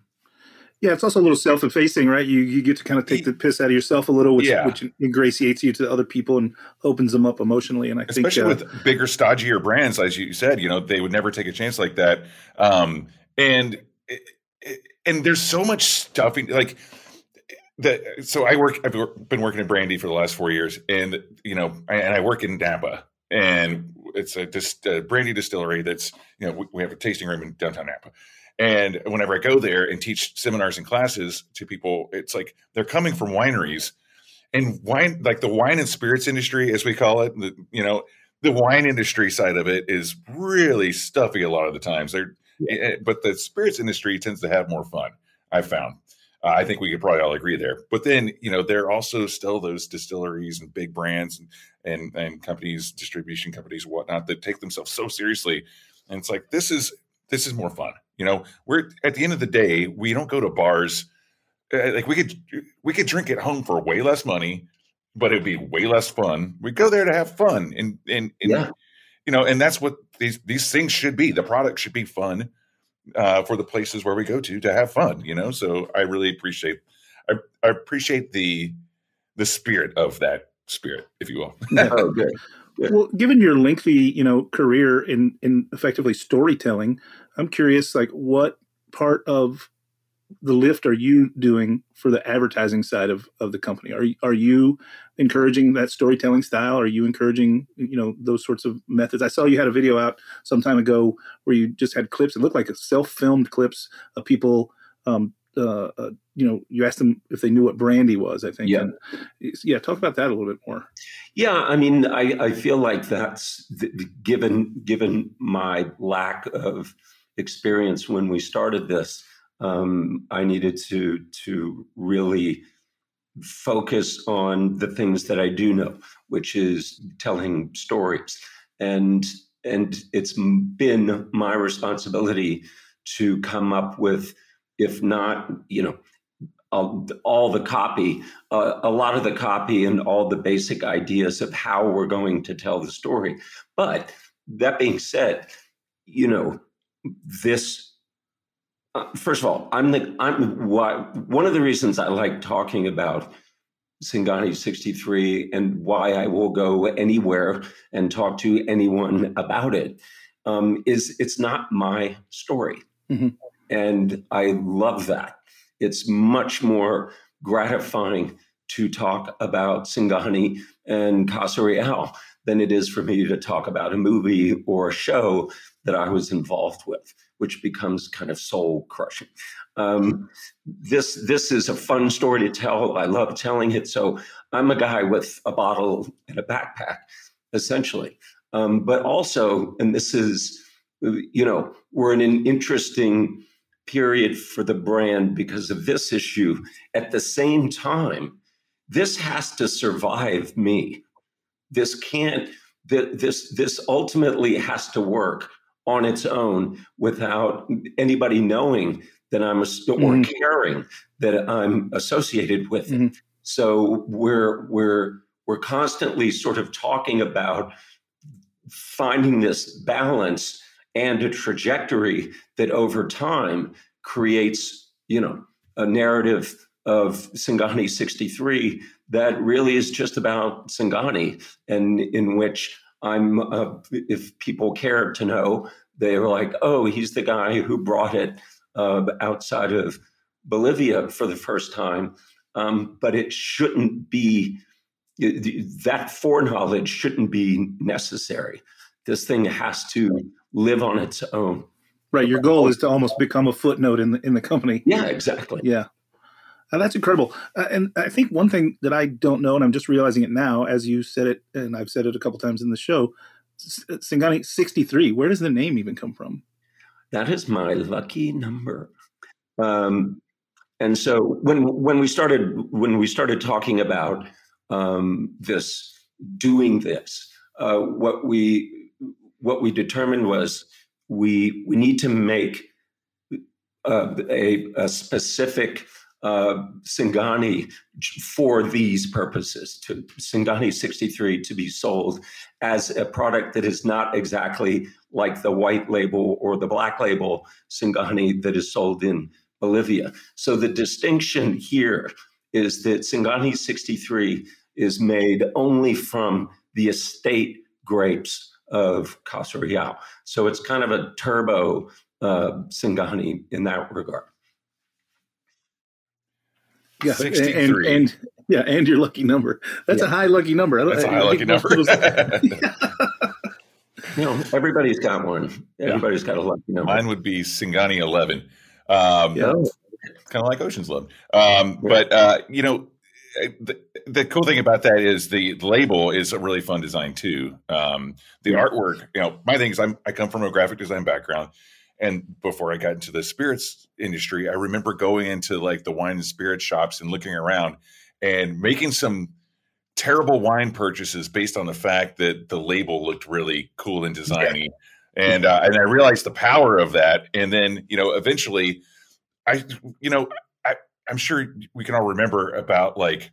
Yeah, it's also a little self-effacing, right? You you get to kind of take the piss out of yourself a little, which yeah. which ingratiates you to other people and opens them up emotionally. And I especially think, uh, with bigger, stodgier brands, as you said, you know, they would never take a chance like that. Um, and and there's so much stuff in, like that. So I work. I've been working in brandy for the last four years, and you know, and I work in Napa, and it's a, dist, a brandy distillery that's you know we, we have a tasting room in downtown Napa and whenever I go there and teach seminars and classes to people, it's like they're coming from wineries and wine, like the wine and spirits industry, as we call it, the, you know, the wine industry side of it is really stuffy a lot of the times. They're, yeah. Eh, eh, but the spirits industry tends to have more fun. I've found. Uh, I think we could probably all agree there. But then, you know, there are also still those distilleries and big brands and and, and companies, distribution companies, whatnot, that take themselves so seriously. And it's like this is this is more fun. You know, we're at the end of the day, we don't go to bars. Uh, like we could we could drink at home for way less money, but it'd be way less fun. We go there to have fun, and and, and yeah. you know, and that's what these these things should be. The product should be fun uh, for the places where we go to to have fun. You know, so I really appreciate I, I appreciate the the spirit of that spirit, if you will. oh, good. Well, given your lengthy, you know, career in in effectively storytelling, I'm curious, like, what part of the lift are you doing for the advertising side of, of the company? Are are you encouraging that storytelling style? Are you encouraging you know those sorts of methods? I saw you had a video out some time ago where you just had clips. It looked like self filmed clips of people. Um, uh, uh, you know, you asked them if they knew what brandy was. I think. Yeah. And, yeah. Talk about that a little bit more. Yeah, I mean, I, I feel like that's given given my lack of experience when we started this um, I needed to to really focus on the things that I do know, which is telling stories, and and it's been my responsibility to come up with, if not, you know. All, all the copy, uh, a lot of the copy, and all the basic ideas of how we're going to tell the story. But that being said, you know, this first of all, I'm the I'm why one of the reasons I like talking about Singani 63 and why I will go anywhere and talk to anyone about it um, is it's not my story. Mm-hmm. And I love that. It's much more gratifying to talk about Singani and Casa Real than it is for me to talk about a movie or a show that I was involved with which becomes kind of soul crushing. Um, this this is a fun story to tell. I love telling it. So I'm a guy with a bottle and a backpack, essentially. Um, but also, and this is, you know, we're in an interesting period for the brand because of this issue. At the same time, this has to survive me. This can't. This this ultimately has to work on its own without anybody knowing that I'm a, or mm-hmm. caring that I'm associated with mm-hmm. it. So we're we're we're constantly sort of talking about finding this balance and a trajectory that over time creates, you know, a narrative of Singani 63 that really is just about Singani and in which I'm, uh, if people care to know, they were like, oh, he's the guy who brought it uh, outside of Bolivia for the first time. Um, but it shouldn't be, that foreknowledge shouldn't be necessary. This thing has to live on its own. Right. Your goal is to almost become a footnote in the in the company. Yeah, exactly. Yeah. Uh, that's incredible. Uh, and I think one thing that I don't know, and I'm just realizing it now, as you said it, and I've said it a couple times in the show, Singani 63, where does the name even come from? That is my lucky number. Um, and so when when we started when we started talking about um, this doing this, uh, what we what we determined was we we need to make uh, a, a specific uh, Singani for these purposes, to Singani 63 to be sold as a product that is not exactly like the white label or the black label Singani that is sold in Bolivia. So the distinction here is that Singani 63 is made only from the estate grapes of Casa Real. So it's kind of a turbo uh, Singani in that regard. Yeah, 63. And, and, yeah, and your lucky number. That's yeah. a high lucky number. That's a high lucky number. you know, everybody's got one. Everybody's yeah. got a lucky number. Mine would be Singani 11. Um, yeah. Kind of like Ocean's Eleven. Um, but, uh, you know, eh, the, the, cool thing about that is the, the label is a really fun design too. Um, the artwork, you know, my thing is I'm, I come from a graphic design background. And before I got into the spirits industry, I remember going into like the wine and spirit shops and looking around and making some terrible wine purchases based on the fact that the label looked really cool and designy. Yeah. And uh, and I realized the power of that. And then you know, eventually, I you know, I, I'm sure we can all remember about like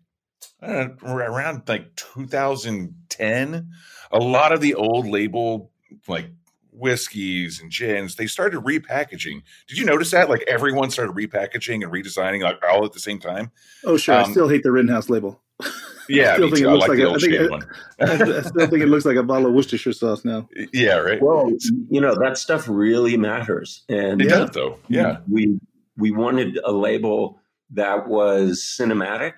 uh, around like 2010, a lot of the old label like whiskeys and gins, they started repackaging. Did you notice that? Like everyone started repackaging and redesigning like all at the same time. Oh, sure. Um, I still hate the Rittenhouse label. Yeah, I still think it looks like, like a, I, think it, I still think it looks like a bottle of Worcestershire sauce now. Yeah, right. Well, you know that stuff really matters, and it does though. Yeah, we we wanted a label that was cinematic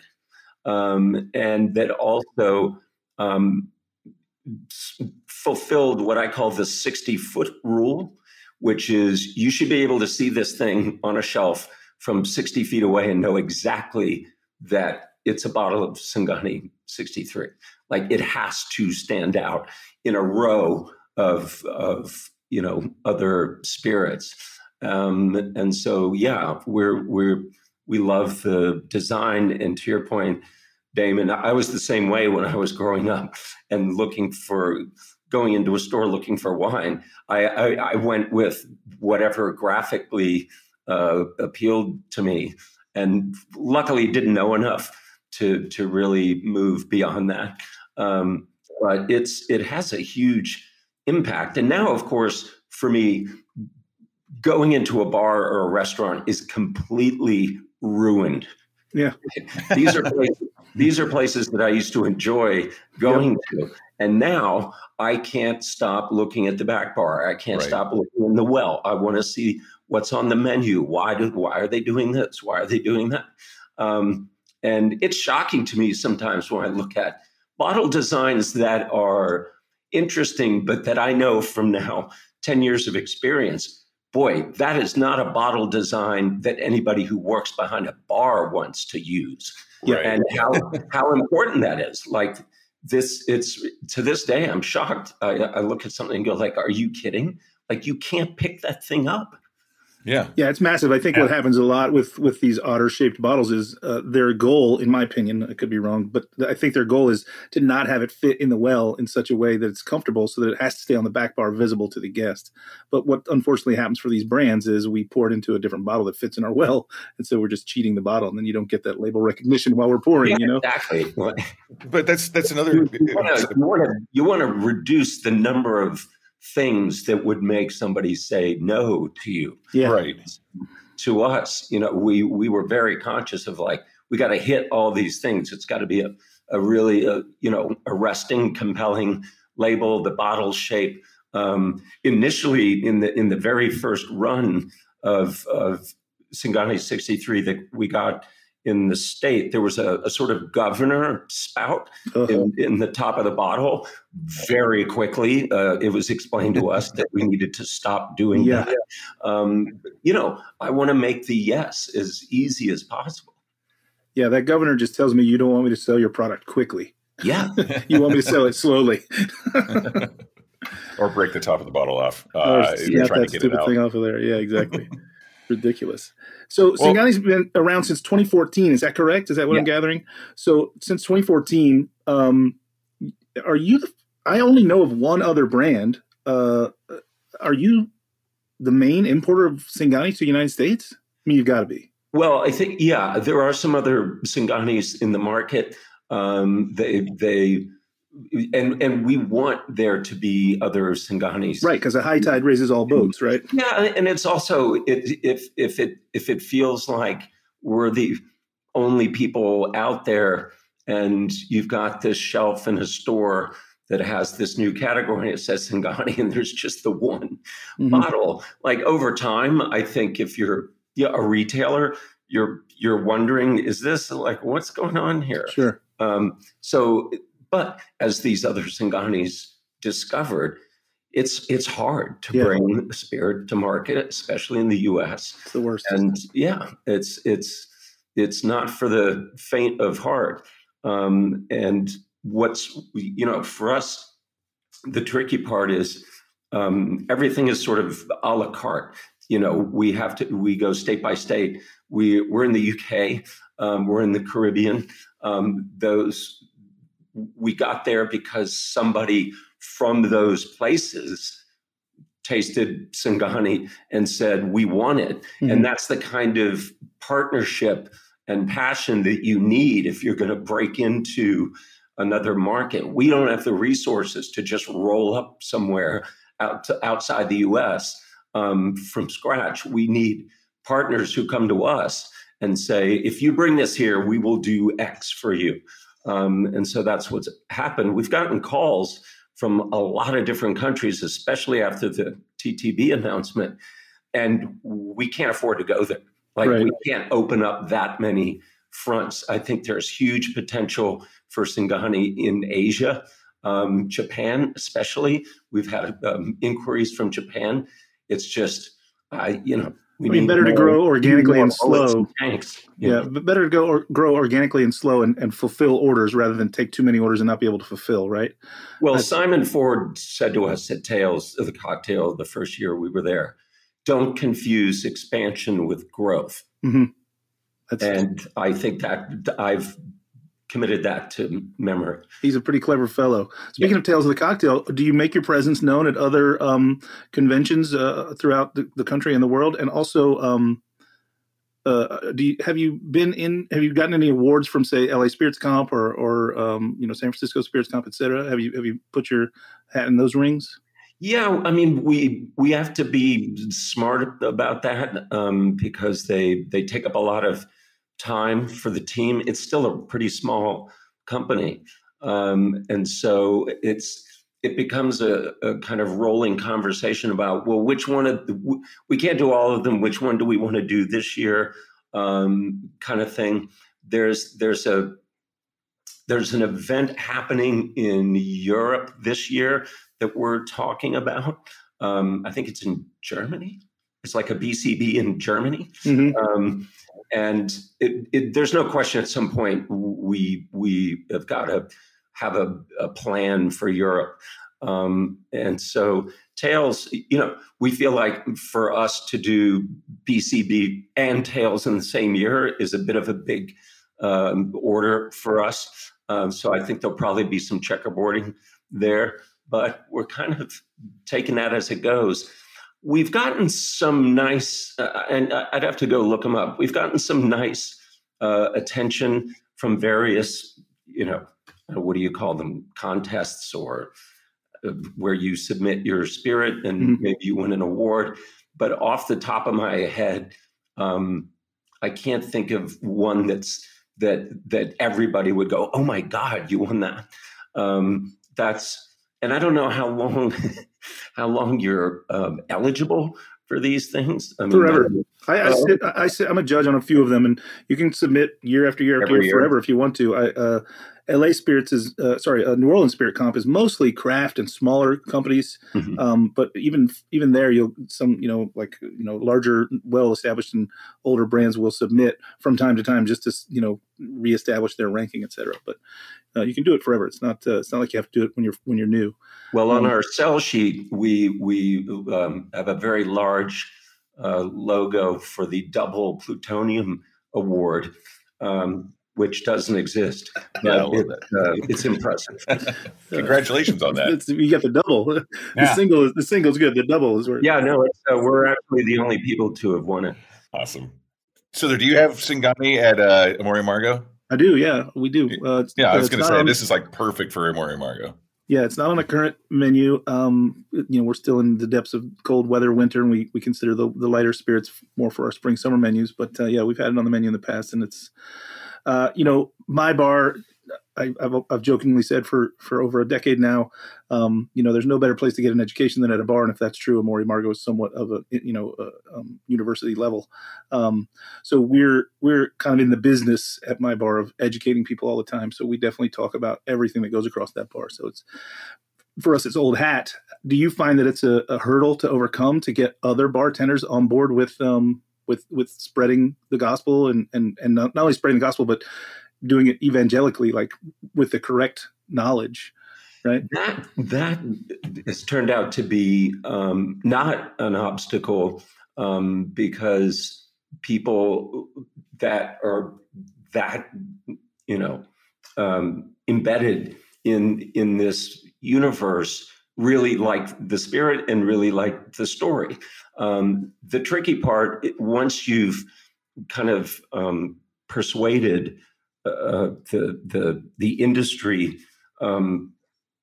um, and that also um, fulfilled what I call the 60 foot rule, which is you should be able to see this thing on a shelf from 60 feet away and know exactly that it's a bottle of Singani 63. Like it has to stand out in a row of, of you know, other spirits. Um, and so, yeah, we're, we're, we love the design. And to your point, Damon, I was the same way when I was growing up and looking for going into a store looking for wine. I, I, I went with whatever graphically uh, appealed to me, and luckily didn't know enough to to really move beyond that. Um, but it's it has a huge impact, and now, of course, for me, going into a bar or a restaurant is completely ruined. Yeah, these are places, these are places that I used to enjoy going yep. to, and now I can't stop looking at the back bar. I can't right. stop looking in the well. I want to see what's on the menu. Why do why are they doing this? Why are they doing that? Um, and it's shocking to me sometimes when I look at bottle designs that are interesting, but that I know from now 10 years of experience, boy, that is not a bottle design that anybody who works behind a bar wants to use. Right. And how, how important that is. Like this, it's to this day, I'm shocked. I, I look at something and go like, are you kidding? Like you can't pick that thing up. Yeah, yeah, it's massive. I think yeah. what happens a lot with with these otter shaped bottles is uh, their goal, in my opinion, I could be wrong, but I think their goal is to not have it fit in the well in such a way that it's comfortable, so that it has to stay on the back bar, visible to the guest. But what unfortunately happens for these brands is we pour it into a different bottle that fits in our well, and so we're just cheating the bottle, and then you don't get that label recognition while we're pouring. Yeah, you know, exactly. but that's that's another. You want to reduce the number of things that would make somebody say no to you. Yeah. Right. To us, you know, we we were very conscious of like we got to hit all these things. It's got to be a a really a, uh, you know arresting, compelling label, the bottle shape. Um, initially, in the in the very first run of of Singani 63 that we got in the state, there was a, a sort of governor spout uh-huh. in, in, the top of the bottle. Very quickly, uh, it was explained to us that we needed to stop doing yeah. that. Um, you know, I want to make the yes as easy as possible. Yeah, that governor just tells me you don't want me to sell your product quickly. Yeah, you want me to sell it slowly. or break the top of the bottle off. Uh, yeah, that stupid thing off of there. Yeah, exactly. Ridiculous. So well, Singani's been around since 2014. Is that correct? Is that what yeah. I'm gathering? So since 2014, um, are you? The, I only know of one other brand. Uh, are you the main importer of Singani to the United States? I mean, you've got to be. Well, I think yeah, there are some other Singanis in the market. Um, they they and and we want there to be other Singanis, right? Because a high tide raises all boats, right? Yeah, and it's also it, if if it if it feels like we're the only people out there, and you've got this shelf in a store that has this new category it says Singani, and there's just the one mm-hmm. bottle. Like over time, I think if you're a retailer, you're you're wondering, is this like what's going on here? Sure. Um, so but as these other Singanis discovered, it's it's hard to yeah. bring spirit to market, especially in the U.S. It's the worst. And yeah, it's it's it's not for the faint of heart. Um, and what's you know for us, the tricky part is um, everything is sort of a la carte. You know, we have to we go state by state. We we're in the UK. Um, we're in the Caribbean. Um, those we got there because somebody from those places tasted Singani and said, we want it. Mm-hmm. And that's the kind of partnership and passion that you need if you're going to break into another market. We don't have the resources to just roll up somewhere out to, outside the US um, from scratch. We need partners who come to us and say, if you bring this here, we will do X for you. Um, and so that's what's happened. We've gotten calls from a lot of different countries, especially after the TTB announcement, and we can't afford to go there. Like Right. we can't open up that many fronts. I think there's huge potential for Singani in Asia, um, Japan especially. We've had um, inquiries from Japan. It's just, I you know, we I mean, better to grow organically and slow. tanks. you Yeah, but better to go or grow organically and slow and, and fulfill orders rather than take too many orders and not be able to fulfill, right? Well, That's- Simon Ford said to us at Tales of the Cocktail the first year we were there, don't confuse expansion with growth. hmm That's, And I think that I've committed that to memory. he's a pretty clever fellow. Speaking of Tales of the Cocktail, do you make your presence known at other um, conventions uh, throughout the, the country and the world? And also, um, uh, do you, have you been in? Have you gotten any awards from, say, LA Spirits Comp or, or um, you know, San Francisco Spirits Comp, et cetera? Have you have you put your hat in those rings? Yeah, I mean, we we have to be smart about that um, because they they take up a lot of time for the team. It's still a pretty small company, um, and so it's it becomes a, a kind of rolling conversation about well, which one of the, we can't do all of them. Which one do we want to do this year? Um, kind of thing. There's there's a there's an event happening in Europe this year that we're talking about. Um, I think it's in Germany. It's like a BCB in Germany, Mhm. um, and it, it, there's no question. At some point, we we have got to have a, a plan for Europe, um, and so Tales. You know, we feel like for us to do BCB and Tales in the same year is a bit of a big um, order for us. Um, so I think there'll probably be some checkerboarding there, but we're kind of taking that as it goes. We've gotten some nice, uh, and I- I'd have to go look them up. We've gotten some nice uh, attention from various, you know, uh, what do you call them, contests or uh, where you submit your spirit and Mhm. maybe you win an award. But off the top of my head, um, I can't think of one that's that that everybody would go, "Oh my God, you won that!" Um, that's and I don't know how long how long you're um, eligible for these things. I mean, Forever. I, I, Uh, sit, I I sit, I'm a judge on a few of them, and you can submit year after year after year, year. forever if you want to. I, uh, LA Spirits is uh, sorry, uh, New Orleans Spirit Comp is mostly craft and smaller companies, Mhm. um, but even even there, you'll some you know like you know larger, well established and older brands will submit from time to time just to you know reestablish their ranking, et cetera. But uh, you can do it forever. It's not uh, it's not like you have to do it when you're when you're new. Well, on Um, our sell sheet, we we um, have a very large uh, logo for the double plutonium award, um, which doesn't exist. Yeah, But love it, uh, it's impressive. Congratulations on that. It's, you got the double. the Yeah. single is the single's good. The double is where Yeah, no, it's, uh, we're actually the only people to have won it. Awesome. So, do you have Singani at uh, Amor y Amargo? I do. Yeah, we do. Uh, Yeah, I was going to say on- this is like perfect for Amor y Amargo. Yeah, it's not on a current menu. Um, you know, we're still in the depths of cold weather, winter, and we, we consider the, the lighter spirits more for our spring summer menus. But uh, yeah, we've had it on the menu in the past, and it's, uh, you know, my bar. I, I've, I've jokingly said for for over a decade now, um, you know, there's no better place to get an education than at a bar, and if that's true, Amor y Amargo is somewhat of a you know a, um, university level. Um, so we're we're kind of in the business at my bar of educating people all the time. So we definitely talk about everything that goes across that bar. So it's for us, it's old hat. Do you find that it's a, a hurdle to overcome to get other bartenders on board with um with with spreading the gospel and and and not only spreading the gospel but doing it evangelically, like with the correct knowledge, right? That that has turned out to be um, not an obstacle um, because people that are that you know um, embedded in in this universe really like the spirit and really like the story. Um, the tricky part, once you've kind of um, persuaded uh, the the the industry um,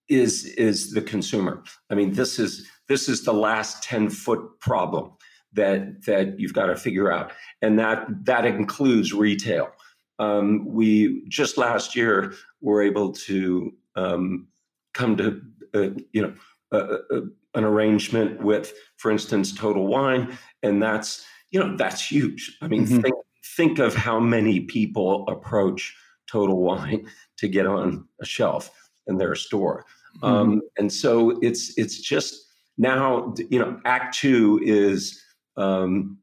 is is the consumer. I mean, this is this is the last ten foot problem that that you've got to figure out, and that that includes retail. Um, we just last year were able to um, come to uh, you know uh, uh, an arrangement with, for instance, Total Wine, and that's you know, that's huge. I mean, mm-hmm. think, think of how many people approach Total Wine to get on a shelf in their store. Mm-hmm. Um, and so it's it's just now, you know, Act Two is um,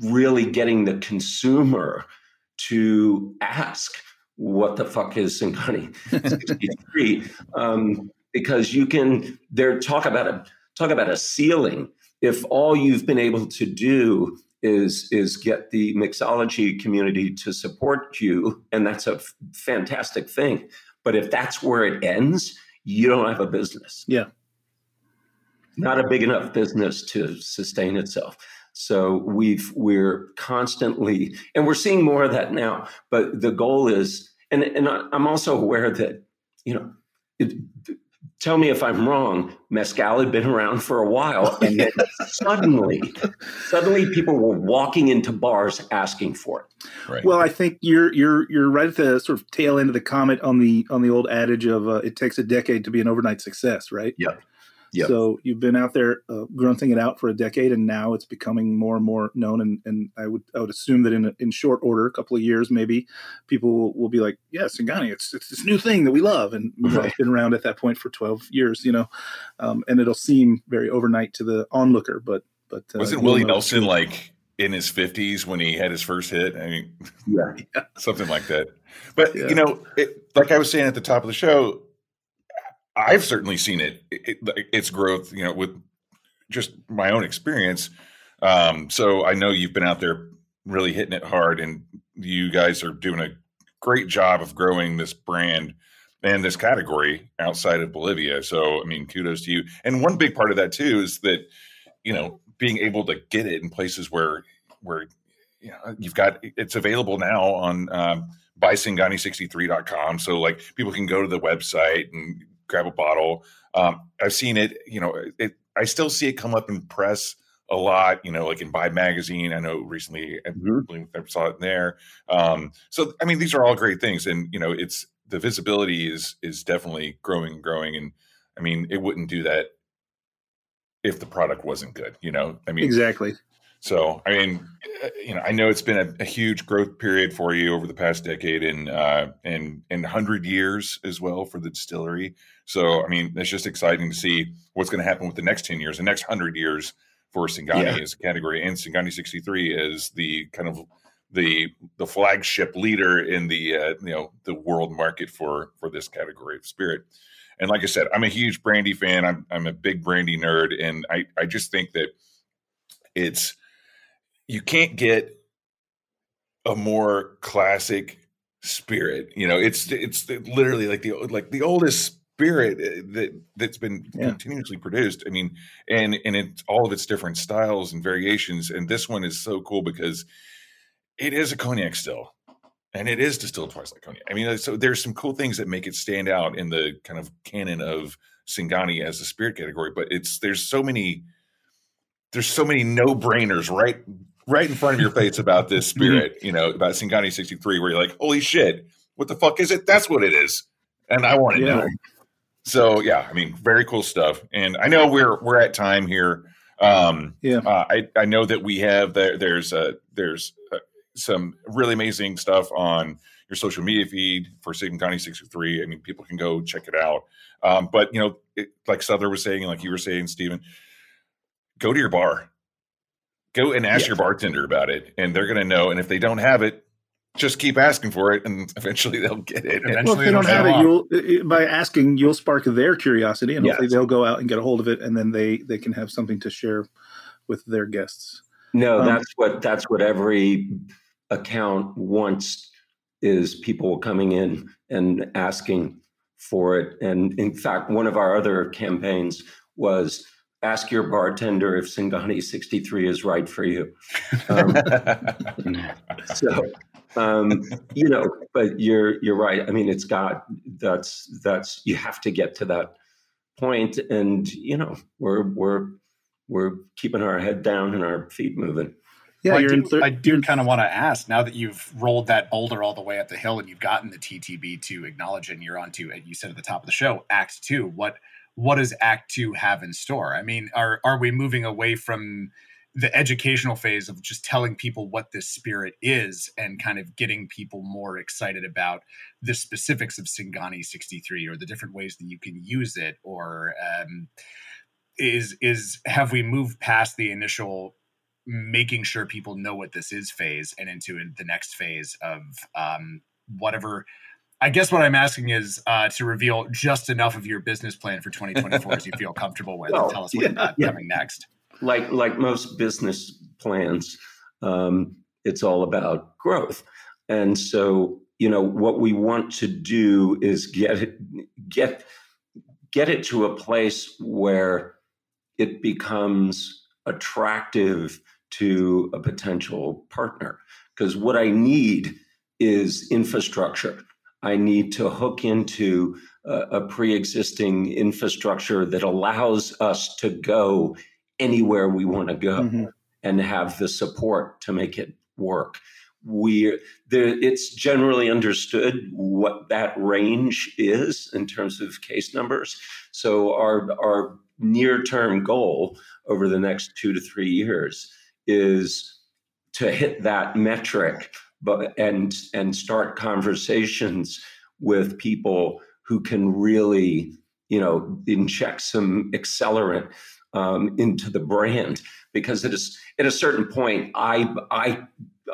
really getting the consumer to ask what the fuck is Singani 63 um, because you can there talk about a talk about a ceiling if all you've been able to do is is get the mixology community to support you and that's a f- fantastic thing. But if that's where it ends you don't have a business. Yeah. Not a big enough business to sustain itself. So we've we're constantly and we're seeing more of that now. But the goal is, and and I'm also aware that you know, it, tell me if I'm wrong. Mezcal had been around for a while, and then suddenly, suddenly people were walking into bars asking for it. Right. Well, I think you're you're you're right at the sort of tail end of the comet on the on the old adage of uh, it takes a decade to be an overnight success, right? Yep. Yep. So you've been out there uh, grunting it out for a decade, and now it's becoming more and more known. And, and I would I would assume that in a, in short order, a couple of years, maybe people will, will be like, "Yeah, Singani, it's it's this new thing that we love," and right. it's been around at that point for twelve years, you know. Um, and it'll seem very overnight to the onlooker, but but uh, wasn't Willie Nelson like in his fifties when he had his first hit? I mean, yeah, something like that. But yeah. you know, it, like I was saying at the top of the show, I've certainly seen it, it, its growth, you know, with just my own experience. Um, so I know you've been out there really hitting it hard, and you guys are doing a great job of growing this brand and this category outside of Bolivia. So I mean, kudos to you. And one big part of that too is that you know being able to get it in places where where you know you've got it's available now on um, buysingani63.com. So like people can go to the website and grab a bottle. Um, I've seen it, you know, it, I still see it come up in press a lot, you know, like in Buy Magazine. I know recently mm-hmm. I saw it in there. Um, so, I mean, these are all great things. And, you know, it's the visibility is, is definitely growing, growing. And I mean, it wouldn't do that if the product wasn't good, you know, I mean, exactly. So, I mean, uh, you know, I know it's been a, a huge growth period for you over the past decade and uh, and and hundred years as well for the distillery. So, I mean, it's just exciting to see what's going to happen with the next ten years, the next hundred years for Singani yeah. as a category, and Singani sixty three is the kind of the the flagship leader in the uh, you know the world market for for this category of spirit. And like I said, I'm a huge brandy fan. I'm I'm a big brandy nerd, and I I just think that it's you can't get a more classic spirit. You know, it's it's literally like the like the oldest spirit eh, that that's been yeah. continuously produced. I mean, and and it's all of its different styles and variations. And this one is so cool because it is a cognac still, and it is distilled twice like cognac. I mean, so there's some cool things that make it stand out in the kind of canon of Singani as a spirit category. But it's there's so many there's so many no brainers right right in front of your face about this mm-hmm. spirit, you know, about Singani 63, where you're like, holy shit, what the fuck is it? That's what it is. And I want to yeah. know. So yeah, I mean, very cool stuff. And I know we're we're at time here. Um, yeah, uh, I I know that we have there. There's uh, there's uh, some really amazing stuff on your social media feed for Singani 63. I mean, people can go check it out. Um, but you know, it, like Sother was saying, like you were saying, Steven, go to your bar Go and ask your bartender about it, and they're going to know. And if they don't have it, just keep asking for it, and eventually they'll get it. Eventually well, if they don't have it, you'll by asking, you'll spark their curiosity, and yes. hopefully they'll go out and get a hold of it, and then they they can have something to share with their guests. No, um, that's what that's what every account wants is people coming in and asking for it. And in fact, one of our other campaigns was ask your bartender if Singani 63 is right for you. Um, so, um, you know, but you're you're right. I mean, it's got that's that's you have to get to that point, and you know, we're we're we're keeping our head down and our feet moving. Yeah, well, I, do, thir- I do kind of want to ask now that you've rolled that boulder all the way up the hill and you've gotten the TTB to acknowledge it and you're on to, you said at the top of the show, Act Two. What what does Act Two have in store? I mean, are are we moving away from the educational phase of just telling people what this spirit is and kind of getting people more excited about the specifics of Singani 63 or the different ways that you can use it or um, is is have we moved past the initial making sure people know what this is phase and into the next phase of um, whatever I guess what I'm asking is uh, to reveal just enough of your business plan for 2024 as you feel comfortable with, well, tell us what's yeah, yeah. coming next like like most business plans, um, it's all about growth. And so, you know, what we want to do is get it get get it to a place where it becomes attractive to a potential partner. Because what I need is infrastructure. I need to hook into a, a pre existing infrastructure that allows us to go anywhere we want to go mm-hmm. and have the support to make it work. We there, it's generally understood what that range is in terms of case numbers. So our our near term goal over the next two to three years is to hit that metric, but and and start conversations with people who can really you know inject some accelerant um, into the brand because it is at a certain point I I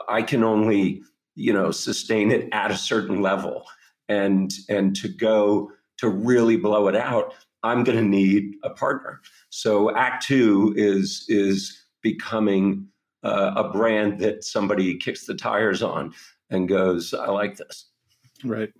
I can only you know sustain it at a certain level and and to go to really blow it out I'm going to need a partner. So Act Two is is becoming uh, a brand that somebody kicks the tires on and goes, I like this. Right.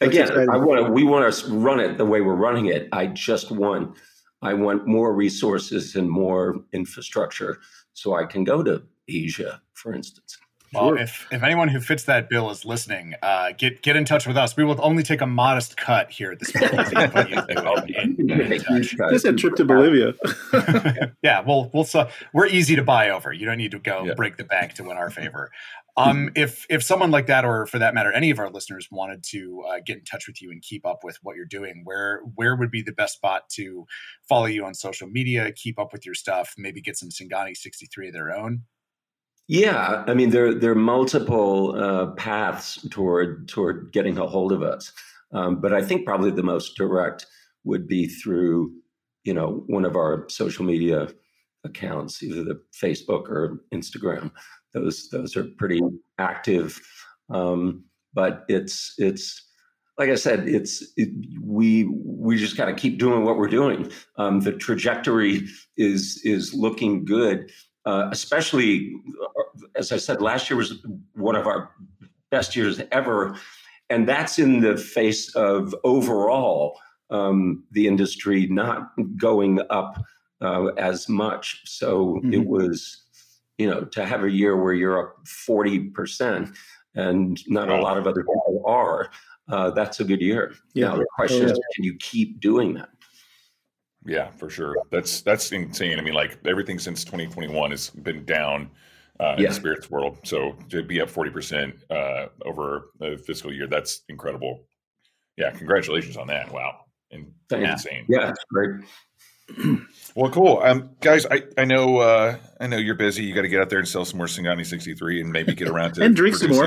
Again, I want to. We want to run it the way we're running it. I just want I want more resources and more infrastructure so I can go to Asia, for instance. Well, sure. if, if anyone who fits that bill is listening, uh, get get in touch with us. We will only take a modest cut here at this point. Just a trip to Bolivia. yeah, well, we'll uh, we're easy to buy over. You don't need to go yeah. break the bank to win our favor. Um, if if someone like that, or for that matter, any of our listeners wanted to uh, get in touch with you and keep up with what you're doing, where where would be the best spot to follow you on social media, keep up with your stuff, maybe get some Singani 63 of their own? Yeah, I mean there there are multiple uh, paths toward toward getting a hold of us, um, but I think probably the most direct would be through you know one of our social media accounts, either the Facebook or Instagram. Those those are pretty active, um, but it's it's like I said, it's it, we we just got to keep doing what we're doing. Um, the trajectory is is looking good, uh, especially as I said, last year was one of our best years ever, and that's in the face of overall um, the industry not going up uh, as much. So mm-hmm. it was you know, to have a year where you're up 40% and not a lot of other people are, uh, that's a good year. Yeah. Now, the question yeah. is, can you keep doing that? Yeah, for sure. That's that's insane. I mean, like everything since 2021 has been down uh, in yeah. the spirits world. So to be up 40% uh, over a fiscal year, that's incredible. Yeah, congratulations on that. Wow. And insane. Yeah, that's great. well, cool, um, guys. I, I know uh, I know you're busy. You got to get out there and sell some more Singani 63 and maybe get around to and drink some more.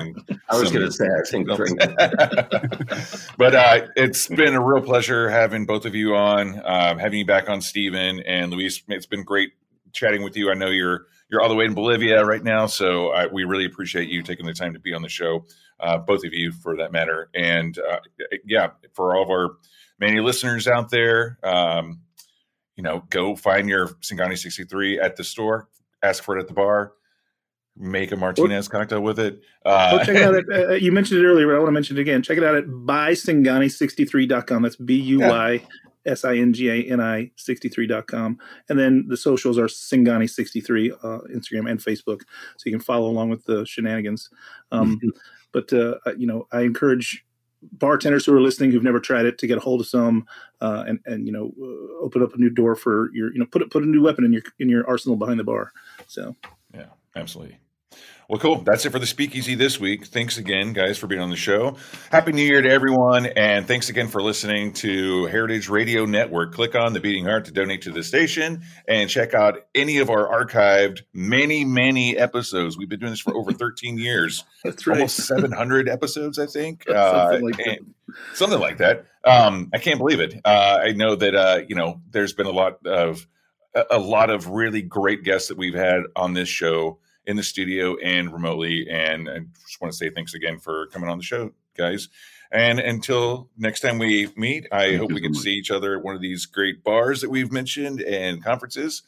I was going to say I think drink. but uh, it's been a real pleasure having both of you on, um, having you back on, Steven and Luis. It's been great chatting with you. I know you're you're all the way in Bolivia right now, so I, we really appreciate you taking the time to be on the show, uh, both of you for that matter. And uh, yeah, for all of our many listeners out there. Um, you know, go find your Singani 63 at the store, ask for it at the bar, make a Martinez cocktail with it. Uh, check it out. At, uh, you mentioned it earlier, but I want to mention it again. Check it out at buysingani63.com. That's B U Y S I N G A N I 63.com. And then the socials are Singani63, uh, Instagram and Facebook. So you can follow along with the shenanigans. Um, mm-hmm. But, uh, you know, I encourage bartenders who are listening who've never tried it to get a hold of some uh, and and you know uh, open up a new door for your you know put put a new weapon in your in your arsenal behind the bar. So yeah, absolutely. Well, cool. That's it for the speakeasy this week. Thanks again, guys, for being on the show. Happy New Year to everyone. And thanks again for listening to Heritage Radio Network. Click on the beating heart to donate to the station and check out any of our archived many, many episodes. We've been doing this for over 13 years. That's right. Almost 700 episodes, I think. something, Uh, like that. something like that. Um, I can't believe it. Uh, I know that, uh, you know, there's been a lot of, a lot of really great guests that we've had on this show in the studio and remotely. And I just want to say thanks again for coming on the show, guys. And until next time we meet, I Thank hope we can much. see each other at one of these great bars that we've mentioned and conferences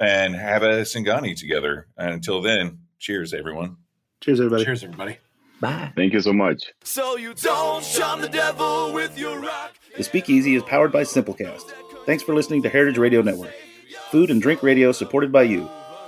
and have a Singani together. And until then, cheers, everyone. Cheers, everybody. Cheers, everybody. Bye. Thank you so much. So you don't shun the devil with your rock. The Speakeasy is powered by Simplecast. Thanks for listening to Heritage Radio Network. Food and drink radio supported by you.